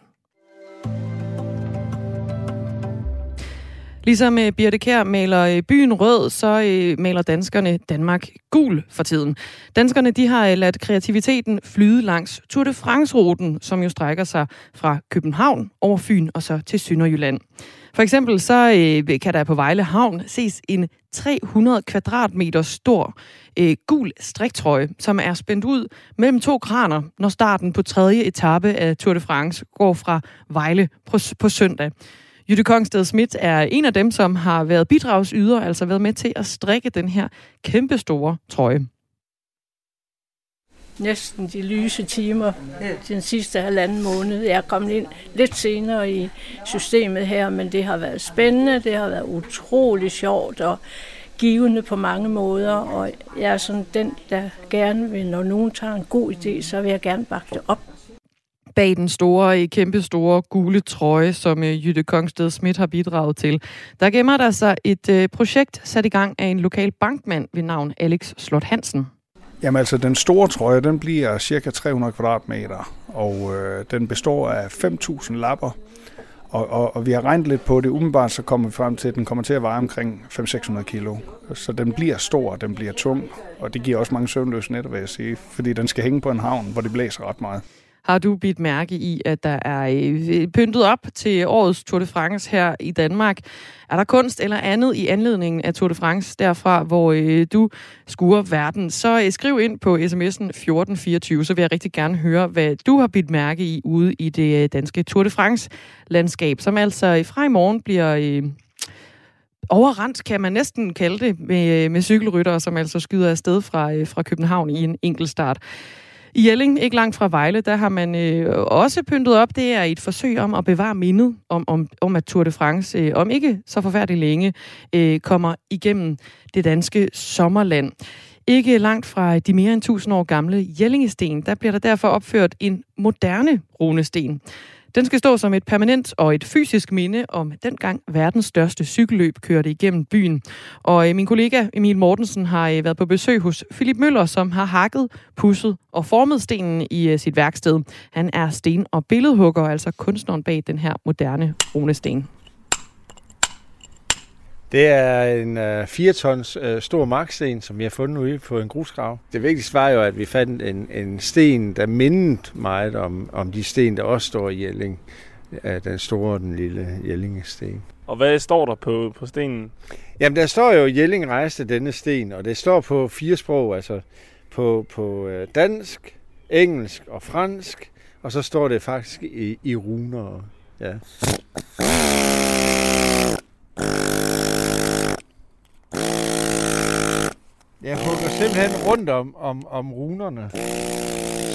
Ligesom øh, Birte Kær maler øh, byen rød, så øh, maler danskerne Danmark gul for tiden. Danskerne de har øh, ladt kreativiteten flyde langs Tour de France-ruten, som jo strækker sig fra København over Fyn og så til Sønderjylland. For eksempel så øh, kan der på Vejle Havn ses en 300 kvadratmeter stor øh, gul striktrøje, som er spændt ud mellem to kraner, når starten på tredje etape af Tour de France går fra Vejle på, på søndag. Jytte Kongsted Schmidt er en af dem, som har været bidragsyder, altså været med til at strikke den her kæmpe store trøje. Næsten de lyse timer den sidste halvanden måned. Jeg er kommet ind lidt senere i systemet her, men det har været spændende, det har været utrolig sjovt og givende på mange måder, og jeg er sådan den, der gerne vil, når nogen tager en god idé, så vil jeg gerne bakke det op bag den store, kæmpe store gule trøje, som øh, Jytte Kongsted Schmidt har bidraget til. Der gemmer der sig et øh, projekt sat i gang af en lokal bankmand ved navn Alex Slot Hansen. Jamen altså, den store trøje, den bliver cirka 300 kvadratmeter, og øh, den består af 5.000 lapper. Og, og, og vi har regnet lidt på det. Umiddelbart så kommer vi frem til, at den kommer til at veje omkring 500-600 kilo. Så den bliver stor, den bliver tung, og det giver også mange søvnløse nætter, vil jeg sige, fordi den skal hænge på en havn, hvor det blæser ret meget. Har du bidt mærke i, at der er øh, pyntet op til årets Tour de France her i Danmark? Er der kunst eller andet i anledningen af Tour de France derfra, hvor øh, du skuer verden? Så øh, skriv ind på sms'en 1424, så vil jeg rigtig gerne høre, hvad du har bidt mærke i ude i det øh, danske Tour de France-landskab, som altså øh, fra i morgen bliver... Øh, overrendt, kan man næsten kalde det, med, øh, med cykelryttere, som altså skyder afsted fra, fra København i en enkelt start. I Jelling, ikke langt fra Vejle, der har man øh, også pyntet op. Det er et forsøg om at bevare mindet om, om, om at Tour de France, øh, om ikke så forfærdeligt længe, øh, kommer igennem det danske sommerland. Ikke langt fra de mere end 1000 år gamle Jellingesten, der bliver der derfor opført en moderne runesten. Den skal stå som et permanent og et fysisk minde om dengang verdens største cykelløb kørte igennem byen. Og øh, min kollega Emil Mortensen har øh, været på besøg hos Philip Møller, som har hakket, pusset og formet stenen i øh, sit værksted. Han er sten- og billedhugger, altså kunstneren bag den her moderne runesten. Det er en uh, 4 tons uh, stor marksten, som vi har fundet ude på en grusgrav. Det vigtigste var jo, at vi fandt en, en sten, der mindede meget om, om de sten, der også står i Jelling. Uh, den store og den lille Jellingesten. Og hvad står der på, på stenen? Jamen, der står jo, Jelling rejste denne sten, og det står på fire sprog, altså på, på dansk, engelsk og fransk, og så står det faktisk i, i runer. Ja. Jeg hugger simpelthen rundt om, om, om runerne,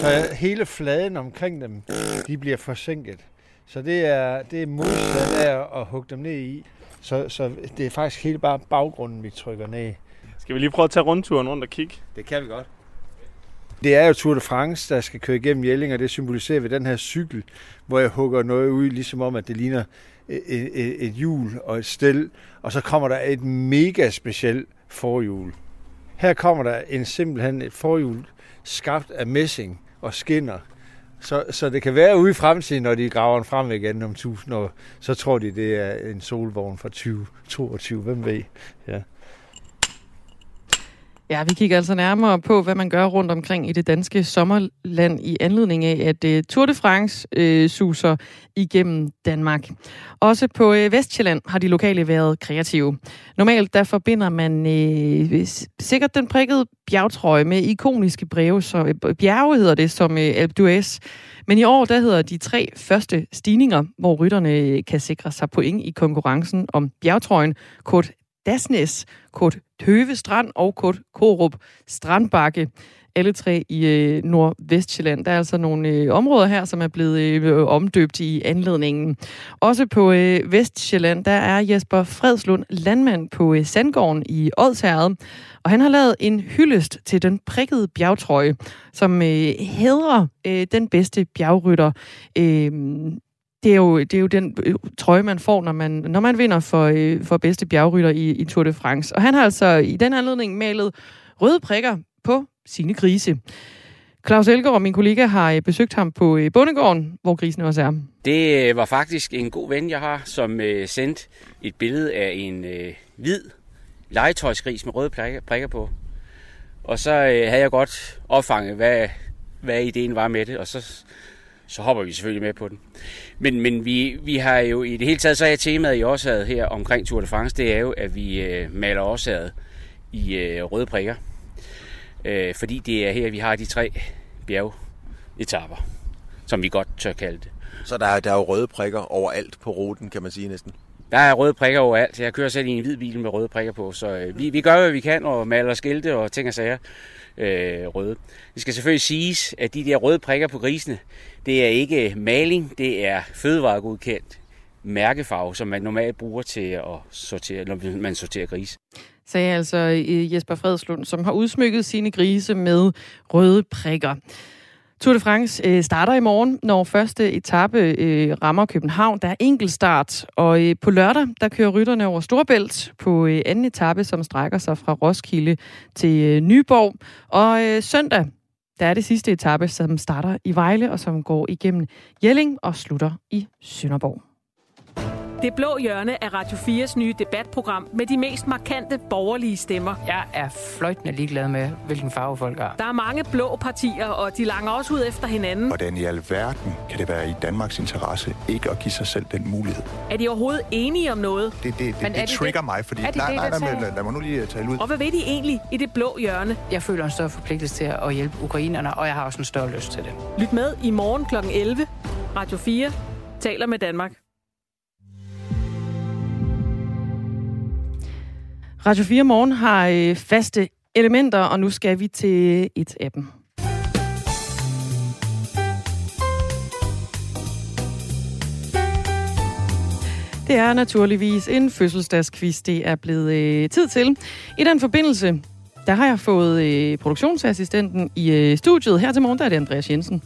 så hele fladen omkring dem, de bliver forsinket. Så det er, det er modsat af at hugge dem ned i. Så, så det er faktisk hele bare baggrunden, vi trykker ned. Skal vi lige prøve at tage rundturen rundt og kigge? Det kan vi godt. Det er jo Tour de France, der skal køre igennem Jelling, og det symboliserer ved den her cykel, hvor jeg hugger noget ud, ligesom om, at det ligner et, et, et hjul og et stel, og så kommer der et mega specielt forhjul. Her kommer der en simpelthen et forhjul skabt af messing og skinner. Så, så det kan være ude i fremtiden, når de graver den frem igen om 1000 år, så tror de, det er en solvogn fra 2022. Hvem ved? Ja. Ja, vi kigger altså nærmere på, hvad man gør rundt omkring i det danske sommerland i anledning af, at uh, Tour de France uh, suser igennem Danmark. Også på uh, Vestjylland har de lokale været kreative. Normalt der forbinder man uh, sikkert den prikkede bjergtrøje med ikoniske breve, så uh, bjerge hedder det som uh, Alpe d'Huez. Men i år der hedder de tre første stigninger, hvor rytterne kan sikre sig point i konkurrencen om bjergtrøjen, kort Dasnes, Kort Høve Strand og Kort Korup Strandbakke. Alle tre i øh, Nordvestjylland. Der er altså nogle øh, områder her, som er blevet øh, øh, omdøbt i anledningen. Også på øh, Vestjylland, der er Jesper Fredslund landmand på øh, Sandgården i Odsherred. Og han har lavet en hyldest til den prikkede bjergtrøje, som øh, hedrer øh, den bedste bjergrytter. Øh, det er jo, det er jo den øh, trøje, man får, når man, når man vinder for, øh, for bedste bjergrytter i, i Tour de France. Og han har altså i den anledning malet røde prikker på sine grise. Claus Elgaard, min kollega, har øh, besøgt ham på øh, bondegården, hvor grisen også er. Det var faktisk en god ven, jeg har, som øh, sendte et billede af en øh, hvid legetøjsgris med røde prikker, prikker på. Og så øh, havde jeg godt opfanget, hvad, hvad ideen var med det, og så så hopper vi selvfølgelig med på den. Men, men vi, vi har jo i det hele taget, så er temaet i Årsaget her omkring Tour de France, det er jo, at vi øh, maler Årsaget i øh, røde prikker. Øh, fordi det er her, vi har de tre bjergetapper, som vi godt tør kalde det. Så der er, der er jo røde prikker overalt på ruten, kan man sige næsten? Der er røde prikker overalt. Jeg kører selv i en hvid bil med røde prikker på, så øh, vi, vi gør, hvad vi kan, og maler skilte og ting og sager øh, røde. Det skal selvfølgelig siges, at de der røde prikker på grisene, det er ikke maling, det er fødevaregodkendt mærkefarve, som man normalt bruger til at sortere, når man sorterer gris. Sagde altså øh, Jesper Fredslund, som har udsmykket sine grise med røde prikker. Tour de France øh, starter i morgen, når første etape øh, rammer København. Der er enkeltstart, og øh, på lørdag der kører rytterne over Storbælt på øh, anden etape, som strækker sig fra Roskilde til øh, Nyborg. Og øh, søndag der er det sidste etape, som starter i Vejle og som går igennem Jelling og slutter i Sønderborg. Det blå hjørne er Radio 4's nye debatprogram med de mest markante borgerlige stemmer. Jeg er fløjtende ligeglad med, hvilken farve folk har. Der er mange blå partier, og de langer også ud efter hinanden. Hvordan i alverden kan det være i Danmarks interesse ikke at give sig selv den mulighed? Er de overhovedet enige om noget? Det, det, det, det, det trigger det? mig, fordi... Er de nej, det, nej, nej, nej, lad, lad mig nu lige tale ud. Og hvad ved de egentlig i det blå hjørne? Jeg føler en større forpligtelse til at hjælpe ukrainerne, og jeg har også en større lyst til det. Lyt med i morgen kl. 11. Radio 4 taler med Danmark. Radio 4 Morgen har øh, faste elementer, og nu skal vi til et af dem. Det er naturligvis en fødselsdagsquiz, det er blevet øh, tid til. I den forbindelse, der har jeg fået øh, produktionsassistenten i øh, studiet. Her til morgen, der er det Andreas Jensen.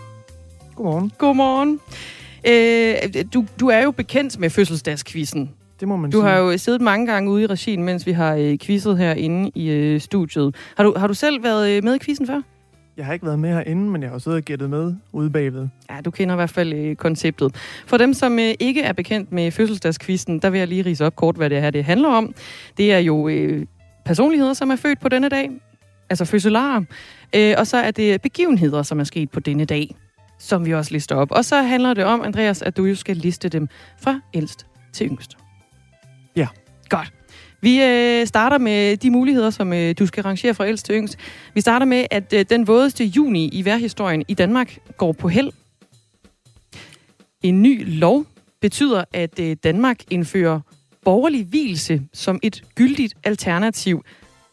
Godmorgen. Godmorgen. Øh, du, du er jo bekendt med fødselsdagsquizzen. Det må man du sige. har jo siddet mange gange ude i regien, mens vi har øh, quizzet herinde i øh, studiet. Har du, har du selv været øh, med i quizzen før? Jeg har ikke været med herinde, men jeg har siddet og gættet med ude bagved. Ja, du kender i hvert fald øh, konceptet. For dem, som øh, ikke er bekendt med fødselsdagskvisten, der vil jeg lige rise op kort, hvad det her det handler om. Det er jo øh, personligheder, som er født på denne dag, altså fødselarer. Øh, og så er det begivenheder, som er sket på denne dag, som vi også lister op. Og så handler det om, Andreas, at du jo skal liste dem fra ældst til yngst. Ja. Godt. Vi øh, starter med de muligheder, som øh, du skal rangere fra ældst til yngst. Vi starter med, at øh, den vådeste juni i værhistorien i Danmark går på held. En ny lov betyder, at øh, Danmark indfører borgerlig hvilse som et gyldigt alternativ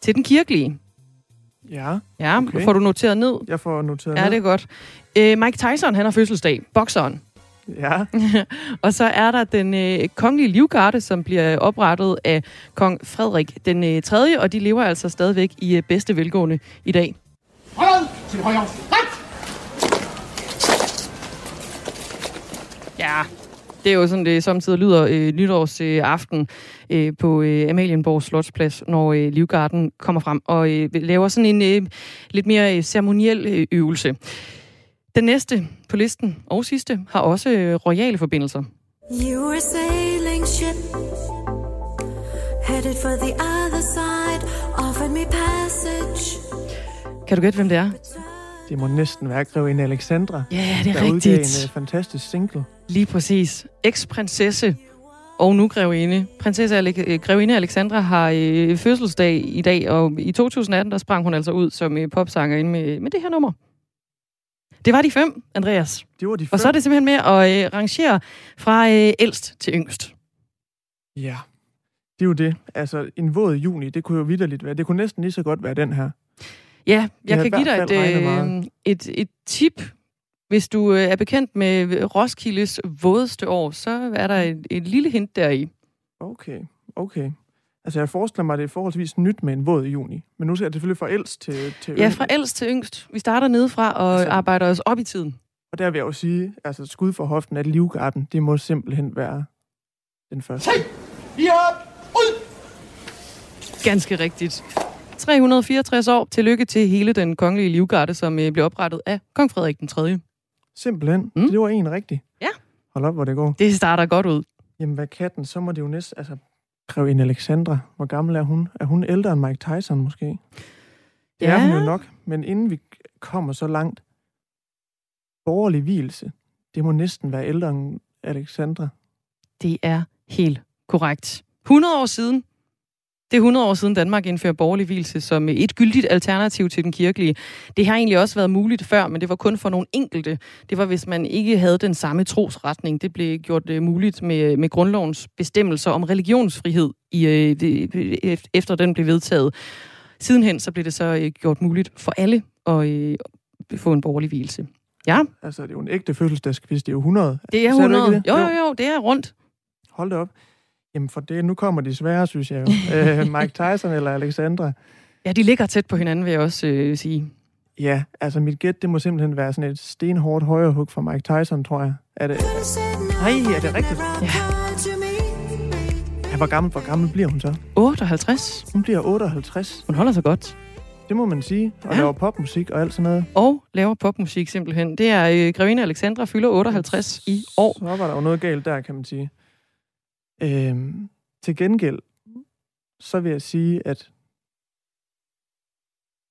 til den kirkelige. Ja, Ja, okay. får du noteret ned? Jeg får noteret Ja, ned. det er godt. Øh, Mike Tyson, han har fødselsdag. Bokseren. Ja. og så er der den øh, kongelige livgarde, som bliver oprettet af kong Frederik den øh, 3., og de lever altså stadigvæk i øh, bedste velgående i dag. Hold til højre. Ja, det er jo sådan, det samtidig lyder øh, nytårsaften øh, aften, øh, på øh, Amalienborg Slotsplads, når øh, Livgarden kommer frem og øh, laver sådan en øh, lidt mere øh, ceremoniel øh, øvelse. Den næste på listen, og sidste, har også øh, royale forbindelser. You were sailing ship, headed for the other side, offered me passage. Kan du gætte, hvem det er? Det må næsten være grevinde Alexandra. Ja, det er der rigtigt. en uh, fantastisk single. Lige præcis. Eks-prinsesse og nu grevinde. Prinsesse Ale- øh, grevinde Alexandra har øh, fødselsdag i dag, og i 2018 der sprang hun altså ud som øh, popsanger ind med, med det her nummer. Det var de fem, Andreas. Det var de fem. Og så er det simpelthen med at øh, rangere fra øh, ældst til yngst. Ja, det er jo det. Altså, en våd juni, det kunne jo vidderligt være. Det kunne næsten lige så godt være den her. Ja, jeg har kan give dig et, øh, et, et tip. Hvis du øh, er bekendt med Roskildes vådeste år, så er der et, et lille hint deri. Okay, okay. Altså, jeg forestiller mig, at det er forholdsvis nyt med en våd juni. Men nu ser jeg selvfølgelig fra ældst til, til Ja, fra ældst til yngst. Vi starter nedefra og Altså- arbejder os op i tiden. Og der vil jeg jo sige, altså skud for hoften, at Livgarden, det må simpelthen være den første. Ja, ud! Ganske rigtigt. 364 år. Tillykke til hele den kongelige livgarde, som øh, blev oprettet af kong Frederik den 3. Simpelthen. Mm. Det var en rigtig. Ja. Hold op, hvor det går. Det starter godt ud. Jamen, hvad kan den? Så må det jo næsten... Altså, grevinde Alexandra, hvor gammel er hun? Er hun ældre end Mike Tyson måske? Det ja. er hun jo nok, men inden vi kommer så langt, borgerlig hvilelse, det må næsten være ældre end Alexandra. Det er helt korrekt. 100 år siden. Det er 100 år siden Danmark indførte borgerlig hvilelse som et gyldigt alternativ til den kirkelige. Det har egentlig også været muligt før, men det var kun for nogle enkelte. Det var, hvis man ikke havde den samme trosretning. Det blev gjort uh, muligt med, med grundlovens bestemmelser om religionsfrihed, i, uh, det, ef- efter den blev vedtaget. Sidenhen så blev det så uh, gjort muligt for alle at uh, få en borgerlig hvilelse. Ja, Altså, det er jo en ægte fødselsdagsquiz, det er jo 100. det er Sagde du 100. ikke Jo, jo, jo, det er rundt. Hold da op. Jamen, for det, nu kommer de svære, synes jeg jo. øh, Mike Tyson eller Alexandra. Ja, de ligger tæt på hinanden, vil jeg også øh, sige. Ja, altså mit gæt, det må simpelthen være sådan et stenhårdt højrehug fra Mike Tyson, tror jeg. Er det... Nej, er det rigtigt? Ja. ja hvor, gammel, hvor gammel bliver hun så? 58. Hun bliver 58. Hun holder sig godt. Det må man sige. Og Ja. laver popmusik og alt sådan noget. Og laver popmusik simpelthen. Det er øh, Grevinde Alexandra fylder 58 i år. Så var der jo noget galt der, kan man sige. Øhm, til gengæld, så vil jeg sige, at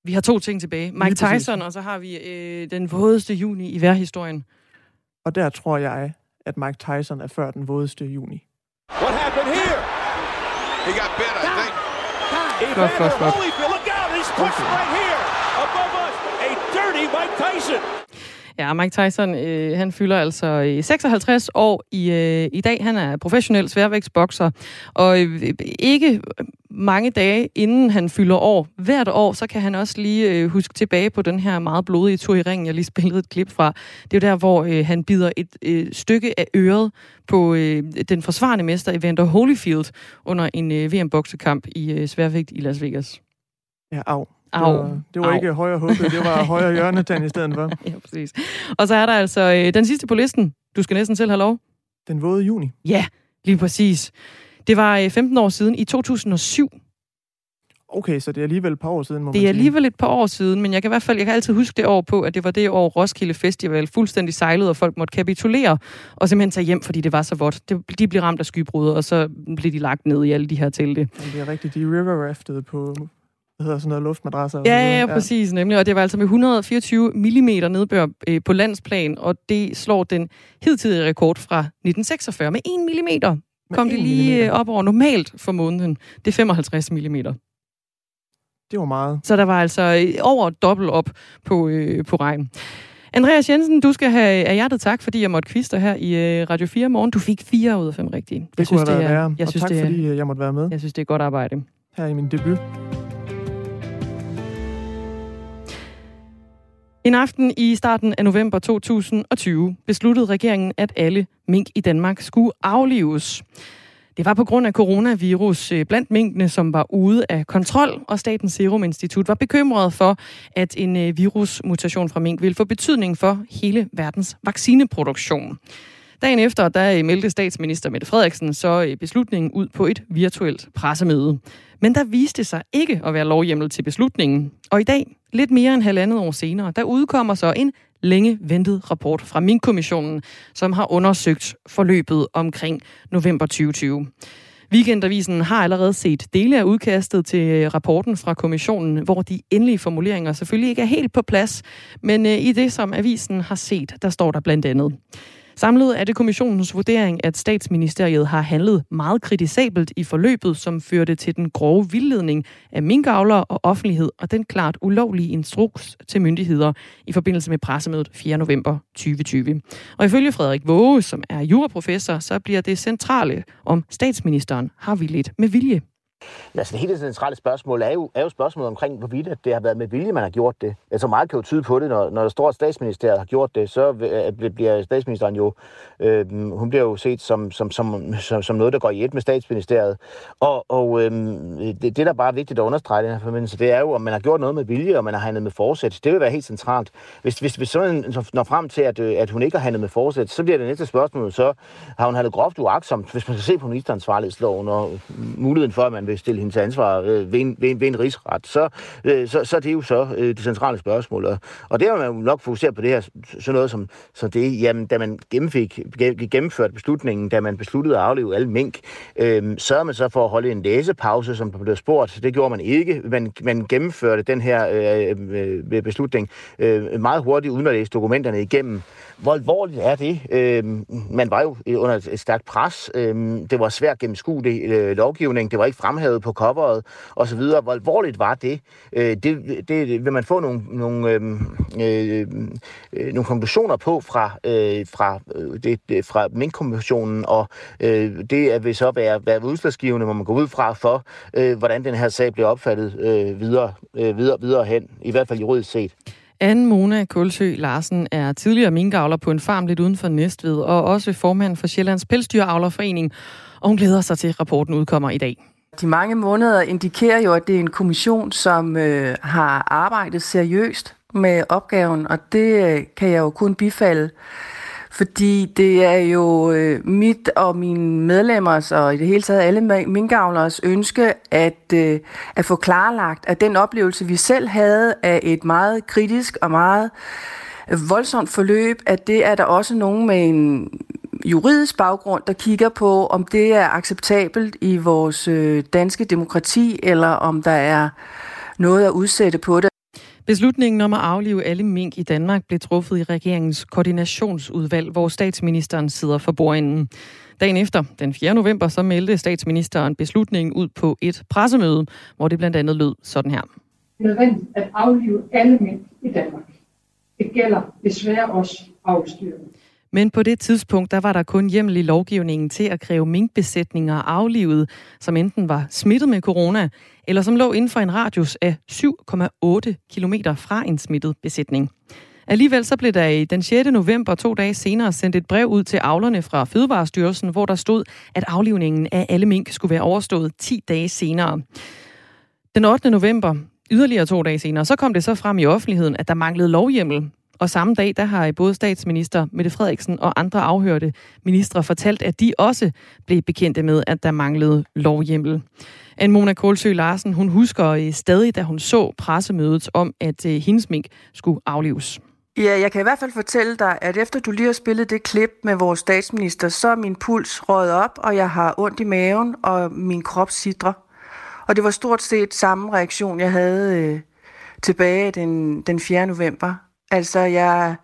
Vi har to ting tilbage. Mike. Tyson, og så har vi øh, den vådeste juni i værhistorien. og der tror jeg, at Mike Tyson er før den vådeste juni. What happened here? He got bit, I think. Flot, flot. Holyfield, look out! He's pushed right here above us. A dirty Mike Tyson. Ja, Mike Tyson, øh, han fylder altså øh, 56 år i, øh, i dag. Han er professionel sværvægtsbokser, og øh, ikke mange dage inden han fylder år, hvert år, så kan han også lige øh, huske tilbage på den her meget blodige tur i ringen, jeg lige spillede et klip fra. Det er jo der, hvor øh, han bider et øh, stykke af øret på øh, den forsvarende mester Evander Holyfield under en øh, VM-boksekamp i øh, sværvægt i Las Vegas. Ja, au. Au. Det var, det var Au. ikke højre hugget, det var højre hjørnetand i stedet for. Ja, præcis. Og så er der altså øh, den sidste på listen. Du skal næsten selv have lov. Den våde juni. Ja, lige præcis. Det var øh, 15 år siden, i 2007. Okay, så det er alligevel et par år siden, må Det er alligevel et par år siden, men jeg kan i hvert fald jeg kan altid huske det år på, at det var det år Roskilde Festival fuldstændig sejlede, og folk måtte kapitulere og simpelthen tage hjem, fordi det var så vådt. De blev ramt af skybrud, og så blev de lagt ned i alle de her telte. Det er rigtigt, de river rafted på, hvad hedder sådan noget, luftmadrasser. Ja, ja, ja, præcis nemlig. Og det var altså med 124 mm nedbør øh, på landsplan, og det slår den hidtidige rekord fra 1946 med 1 mm. Kom det 1 lige øh, op over normalt for måneden. Det er 55 mm. Det var meget. Så der var altså øh, over dobbelt op på, øh, på regn. Andreas Jensen, du skal have af hjertet tak, fordi jeg måtte kviste her i øh, Radio 4 morgen. Du fik fire ud af fem rigtige. Det kunne have været er, værre. jeg og synes, tak, det er, fordi jeg måtte være med jeg synes, det er godt arbejde. her i min debut. En aften i starten af november 2020 besluttede regeringen, at alle mink i Danmark skulle aflives. Det var på grund af coronavirus øh, blandt minkene, som var ude af kontrol, og Statens Serum Institut var bekymret for, at en øh, virusmutation fra mink ville få betydning for hele verdens vaccineproduktion. Dagen efter, der øh, meldte statsminister Mette Frederiksen så øh, beslutningen ud på et virtuelt pressemøde. Men der viste sig ikke at være lovhjemmel til beslutningen. Og i dag, lidt mere end halvandet år senere, der udkommer så en længe ventet rapport fra min kommissionen som har undersøgt forløbet omkring november 2020. Weekendavisen har allerede set dele af udkastet til øh, rapporten fra kommissionen, hvor de endelige formuleringer selvfølgelig ikke er helt på plads, men i det, som avisen har set, der står der blandt andet. Samlet er det kommissionens vurdering, at statsministeriet har handlet meget kritisabelt i forløbet, som førte til den grove vildledning af minkavlere og offentlighed og den klart ulovlige instruks til myndigheder i forbindelse med pressemødet 4. november 2020. Og ifølge Frederik Våge, som er juraprofessor, så bliver det centrale, om statsministeren har villet med vilje. Ja, så det helt centrale spørgsmål er jo, er jo spørgsmålet omkring, hvorvidt at det har været med vilje, man har gjort det. Altså meget kan jo tyde på det, når, når der står, at statsministeriet har gjort det, så bliver statsministeren jo, øh, hun bliver jo set som, som, som, som, som noget, der går i et med statsministeriet. Og, og øh, det, det, der bare er vigtigt at understrege i den her forbindelse, det er jo, om man har gjort noget med vilje, og man har handlet med forsæt. Det vil være helt centralt. Hvis, hvis, hvis sådan når frem til, at, øh, at hun ikke har handlet med forsæt, så bliver det næste spørgsmål, så har hun handlet groft uagtsomt, hvis man skal se på ministeransvarlighedsloven og muligheden for, at man vil stille hende til ansvar øh, ved, en, ved, en, ved en rigsret, så, øh, så, så det er jo så øh, det centrale spørgsmål. Og, og der har man jo nok fokuseret på det her, sådan noget som, som det, jamen, da man gennemfik, gennemførte beslutningen, da man besluttede at afleve alle mink, øh, sørgede man så for at holde en læsepause, som blev spurgt. Det gjorde man ikke. Man, man gennemførte den her øh, øh, øh beslutning øh, meget hurtigt, uden at læse dokumenterne igennem. Hvor alvorligt er det? Øh, man var jo under et stærkt pres. Øh, det var svært gennemskuelig øh, lovgivning. Det var ikke fremhævet på coveret osv. Hvor alvorligt var det? Øh, det, det vil man få nogle, nogle, øhm, øh, øh, nogle konklusioner på fra, øh, fra, øh, det, det, fra Mink-kommissionen, og øh, det vil så være, være udslagsgivende, hvor man går ud fra for, øh, hvordan den her sag bliver opfattet øh, videre, øh, videre, videre hen, i hvert fald juridisk set. Anne Mona Kulsø Larsen er tidligere minkavler på en farm lidt uden for Næstved, og også formand for Sjællands Pelsdyravlerforening, og hun glæder sig til, at rapporten udkommer i dag. De mange måneder indikerer jo, at det er en kommission, som øh, har arbejdet seriøst med opgaven, og det øh, kan jeg jo kun bifalde. Fordi det er jo øh, mit og mine medlemmers og i det hele taget alle minkavlers ønske at, øh, at få klarlagt, at den oplevelse, vi selv havde af et meget kritisk og meget voldsomt forløb, at det er der også nogen med en juridisk baggrund, der kigger på, om det er acceptabelt i vores øh, danske demokrati, eller om der er noget at udsætte på det. Beslutningen om at aflive alle mink i Danmark blev truffet i regeringens koordinationsudvalg, hvor statsministeren sidder for bordenden. Dagen efter, den 4. november, så meldte statsministeren beslutningen ud på et pressemøde, hvor det blandt andet lød sådan her. Det er nødvendigt at aflive alle mink i Danmark. Det gælder desværre også afstyrene. Men på det tidspunkt, der var der kun hjemmel i lovgivningen til at kræve minkbesætninger aflivet, som enten var smittet med corona, eller som lå inden for en radius af 7,8 km fra en smittet besætning. Alligevel så blev der i den 6. november, to dage senere, sendt et brev ud til avlerne fra Fødevarestyrelsen, hvor der stod, at aflivningen af alle mink skulle være overstået 10 dage senere. Den 8. november, yderligere to dage senere, så kom det så frem i offentligheden, at der manglede lovhjemmel og samme dag, der har både statsminister Mette Frederiksen og andre afhørte ministre fortalt, at de også blev bekendte med, at der manglede lovhjemmel. Anne Mona Kålsø Larsen, hun husker øh, stadig, da hun så pressemødet om, at øh, hendes mink skulle aflives. Ja, jeg kan i hvert fald fortælle dig, at efter du lige har spillet det klip med vores statsminister, så er min puls røget op, og jeg har ondt i maven, og min krop sidrer. Og det var stort set samme reaktion, jeg havde øh, tilbage den, den 4. november. Altså, jeg,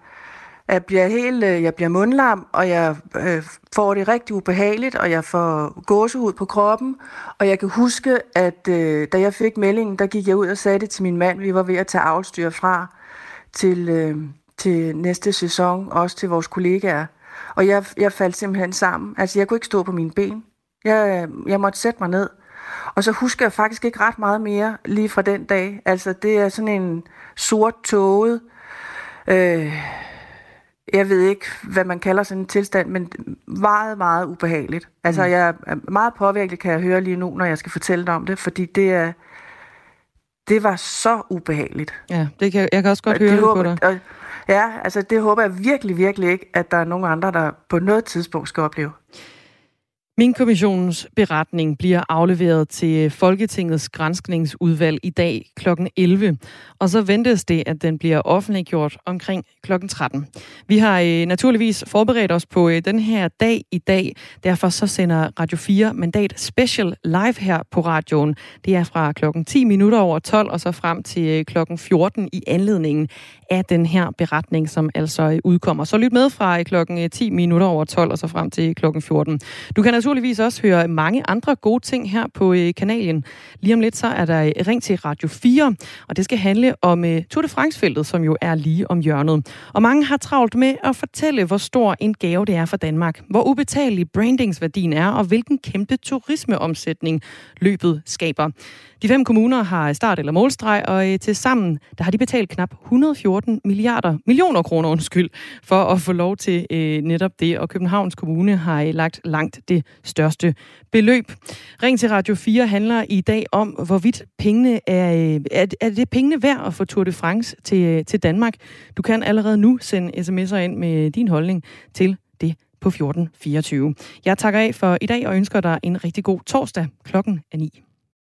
jeg bliver helt, øh, jeg bliver mundlam, og jeg øh, får det rigtig ubehageligt, og jeg får gåsehud på kroppen. Og jeg kan huske, at øh, da jeg fik meldingen, der gik jeg ud og sagde det til min mand, vi var ved at tage afstyr fra til, øh, til næste sæson, også til vores kollegaer. Og jeg, jeg faldt simpelthen sammen. Altså, jeg kunne ikke stå på mine ben. Jeg, jeg måtte sætte mig ned. Og så husker jeg faktisk ikke ret meget mere lige fra den dag. Altså, det er sådan en sort tåget, Øh, jeg ved ikke, hvad man kalder sådan en tilstand, men meget, meget ubehageligt. Altså, mm. jeg er meget påvirkelig, kan jeg høre lige nu, når jeg skal fortælle dig om det, fordi det er, det var så ubehageligt. Ja, det kan, jeg kan også godt og høre det, håber, på dig. Og, ja, altså det håber jeg virkelig, virkelig ikke, at der er nogen andre, der på noget tidspunkt skal opleve. Min kommissionens beretning bliver afleveret til Folketingets grænskningsudvalg i dag kl. 11, og så ventes det, at den bliver offentliggjort omkring kl. 13. Vi har øh, naturligvis forberedt os på øh, den her dag i dag, derfor så sender Radio 4 Mandat Special live her på radioen. Det er fra klokken 10 minutter over 12 og så frem til øh, kl. klokken 14 i anledningen af den her beretning, som altså udkommer. Så lyt med fra øh, kl. klokken 10 minutter over 12 og så frem til øh, klokken 14. Du kan altså naturligvis også høre mange andre gode ting her på øh, kanalen. Lige om lidt så er der øh, ring til Radio 4, og det skal handle om øh, Tour de France-feltet, som jo er lige om hjørnet. Og mange har travlt med at fortælle, hvor stor en gave det er for Danmark, hvor ubetalelig brandingsværdien er, og hvilken kæmpe turismeomsætning løbet skaber. De fem kommuner har start- eller målstreg, og øh, til sammen der har de betalt knap 114 milliarder, millioner kroner undskyld, for at få lov til øh, netop det. Og Københavns Kommune har øh, lagt langt det største beløb. Ring til Radio 4 handler i dag om, hvorvidt pengene er, øh, er, er det pengene værd at få Tour de France til, øh, til Danmark. Du kan allerede nu sende sms'er ind med din holdning til det på 1424. Jeg takker af for i dag og ønsker dig en rigtig god torsdag. Klokken er 9.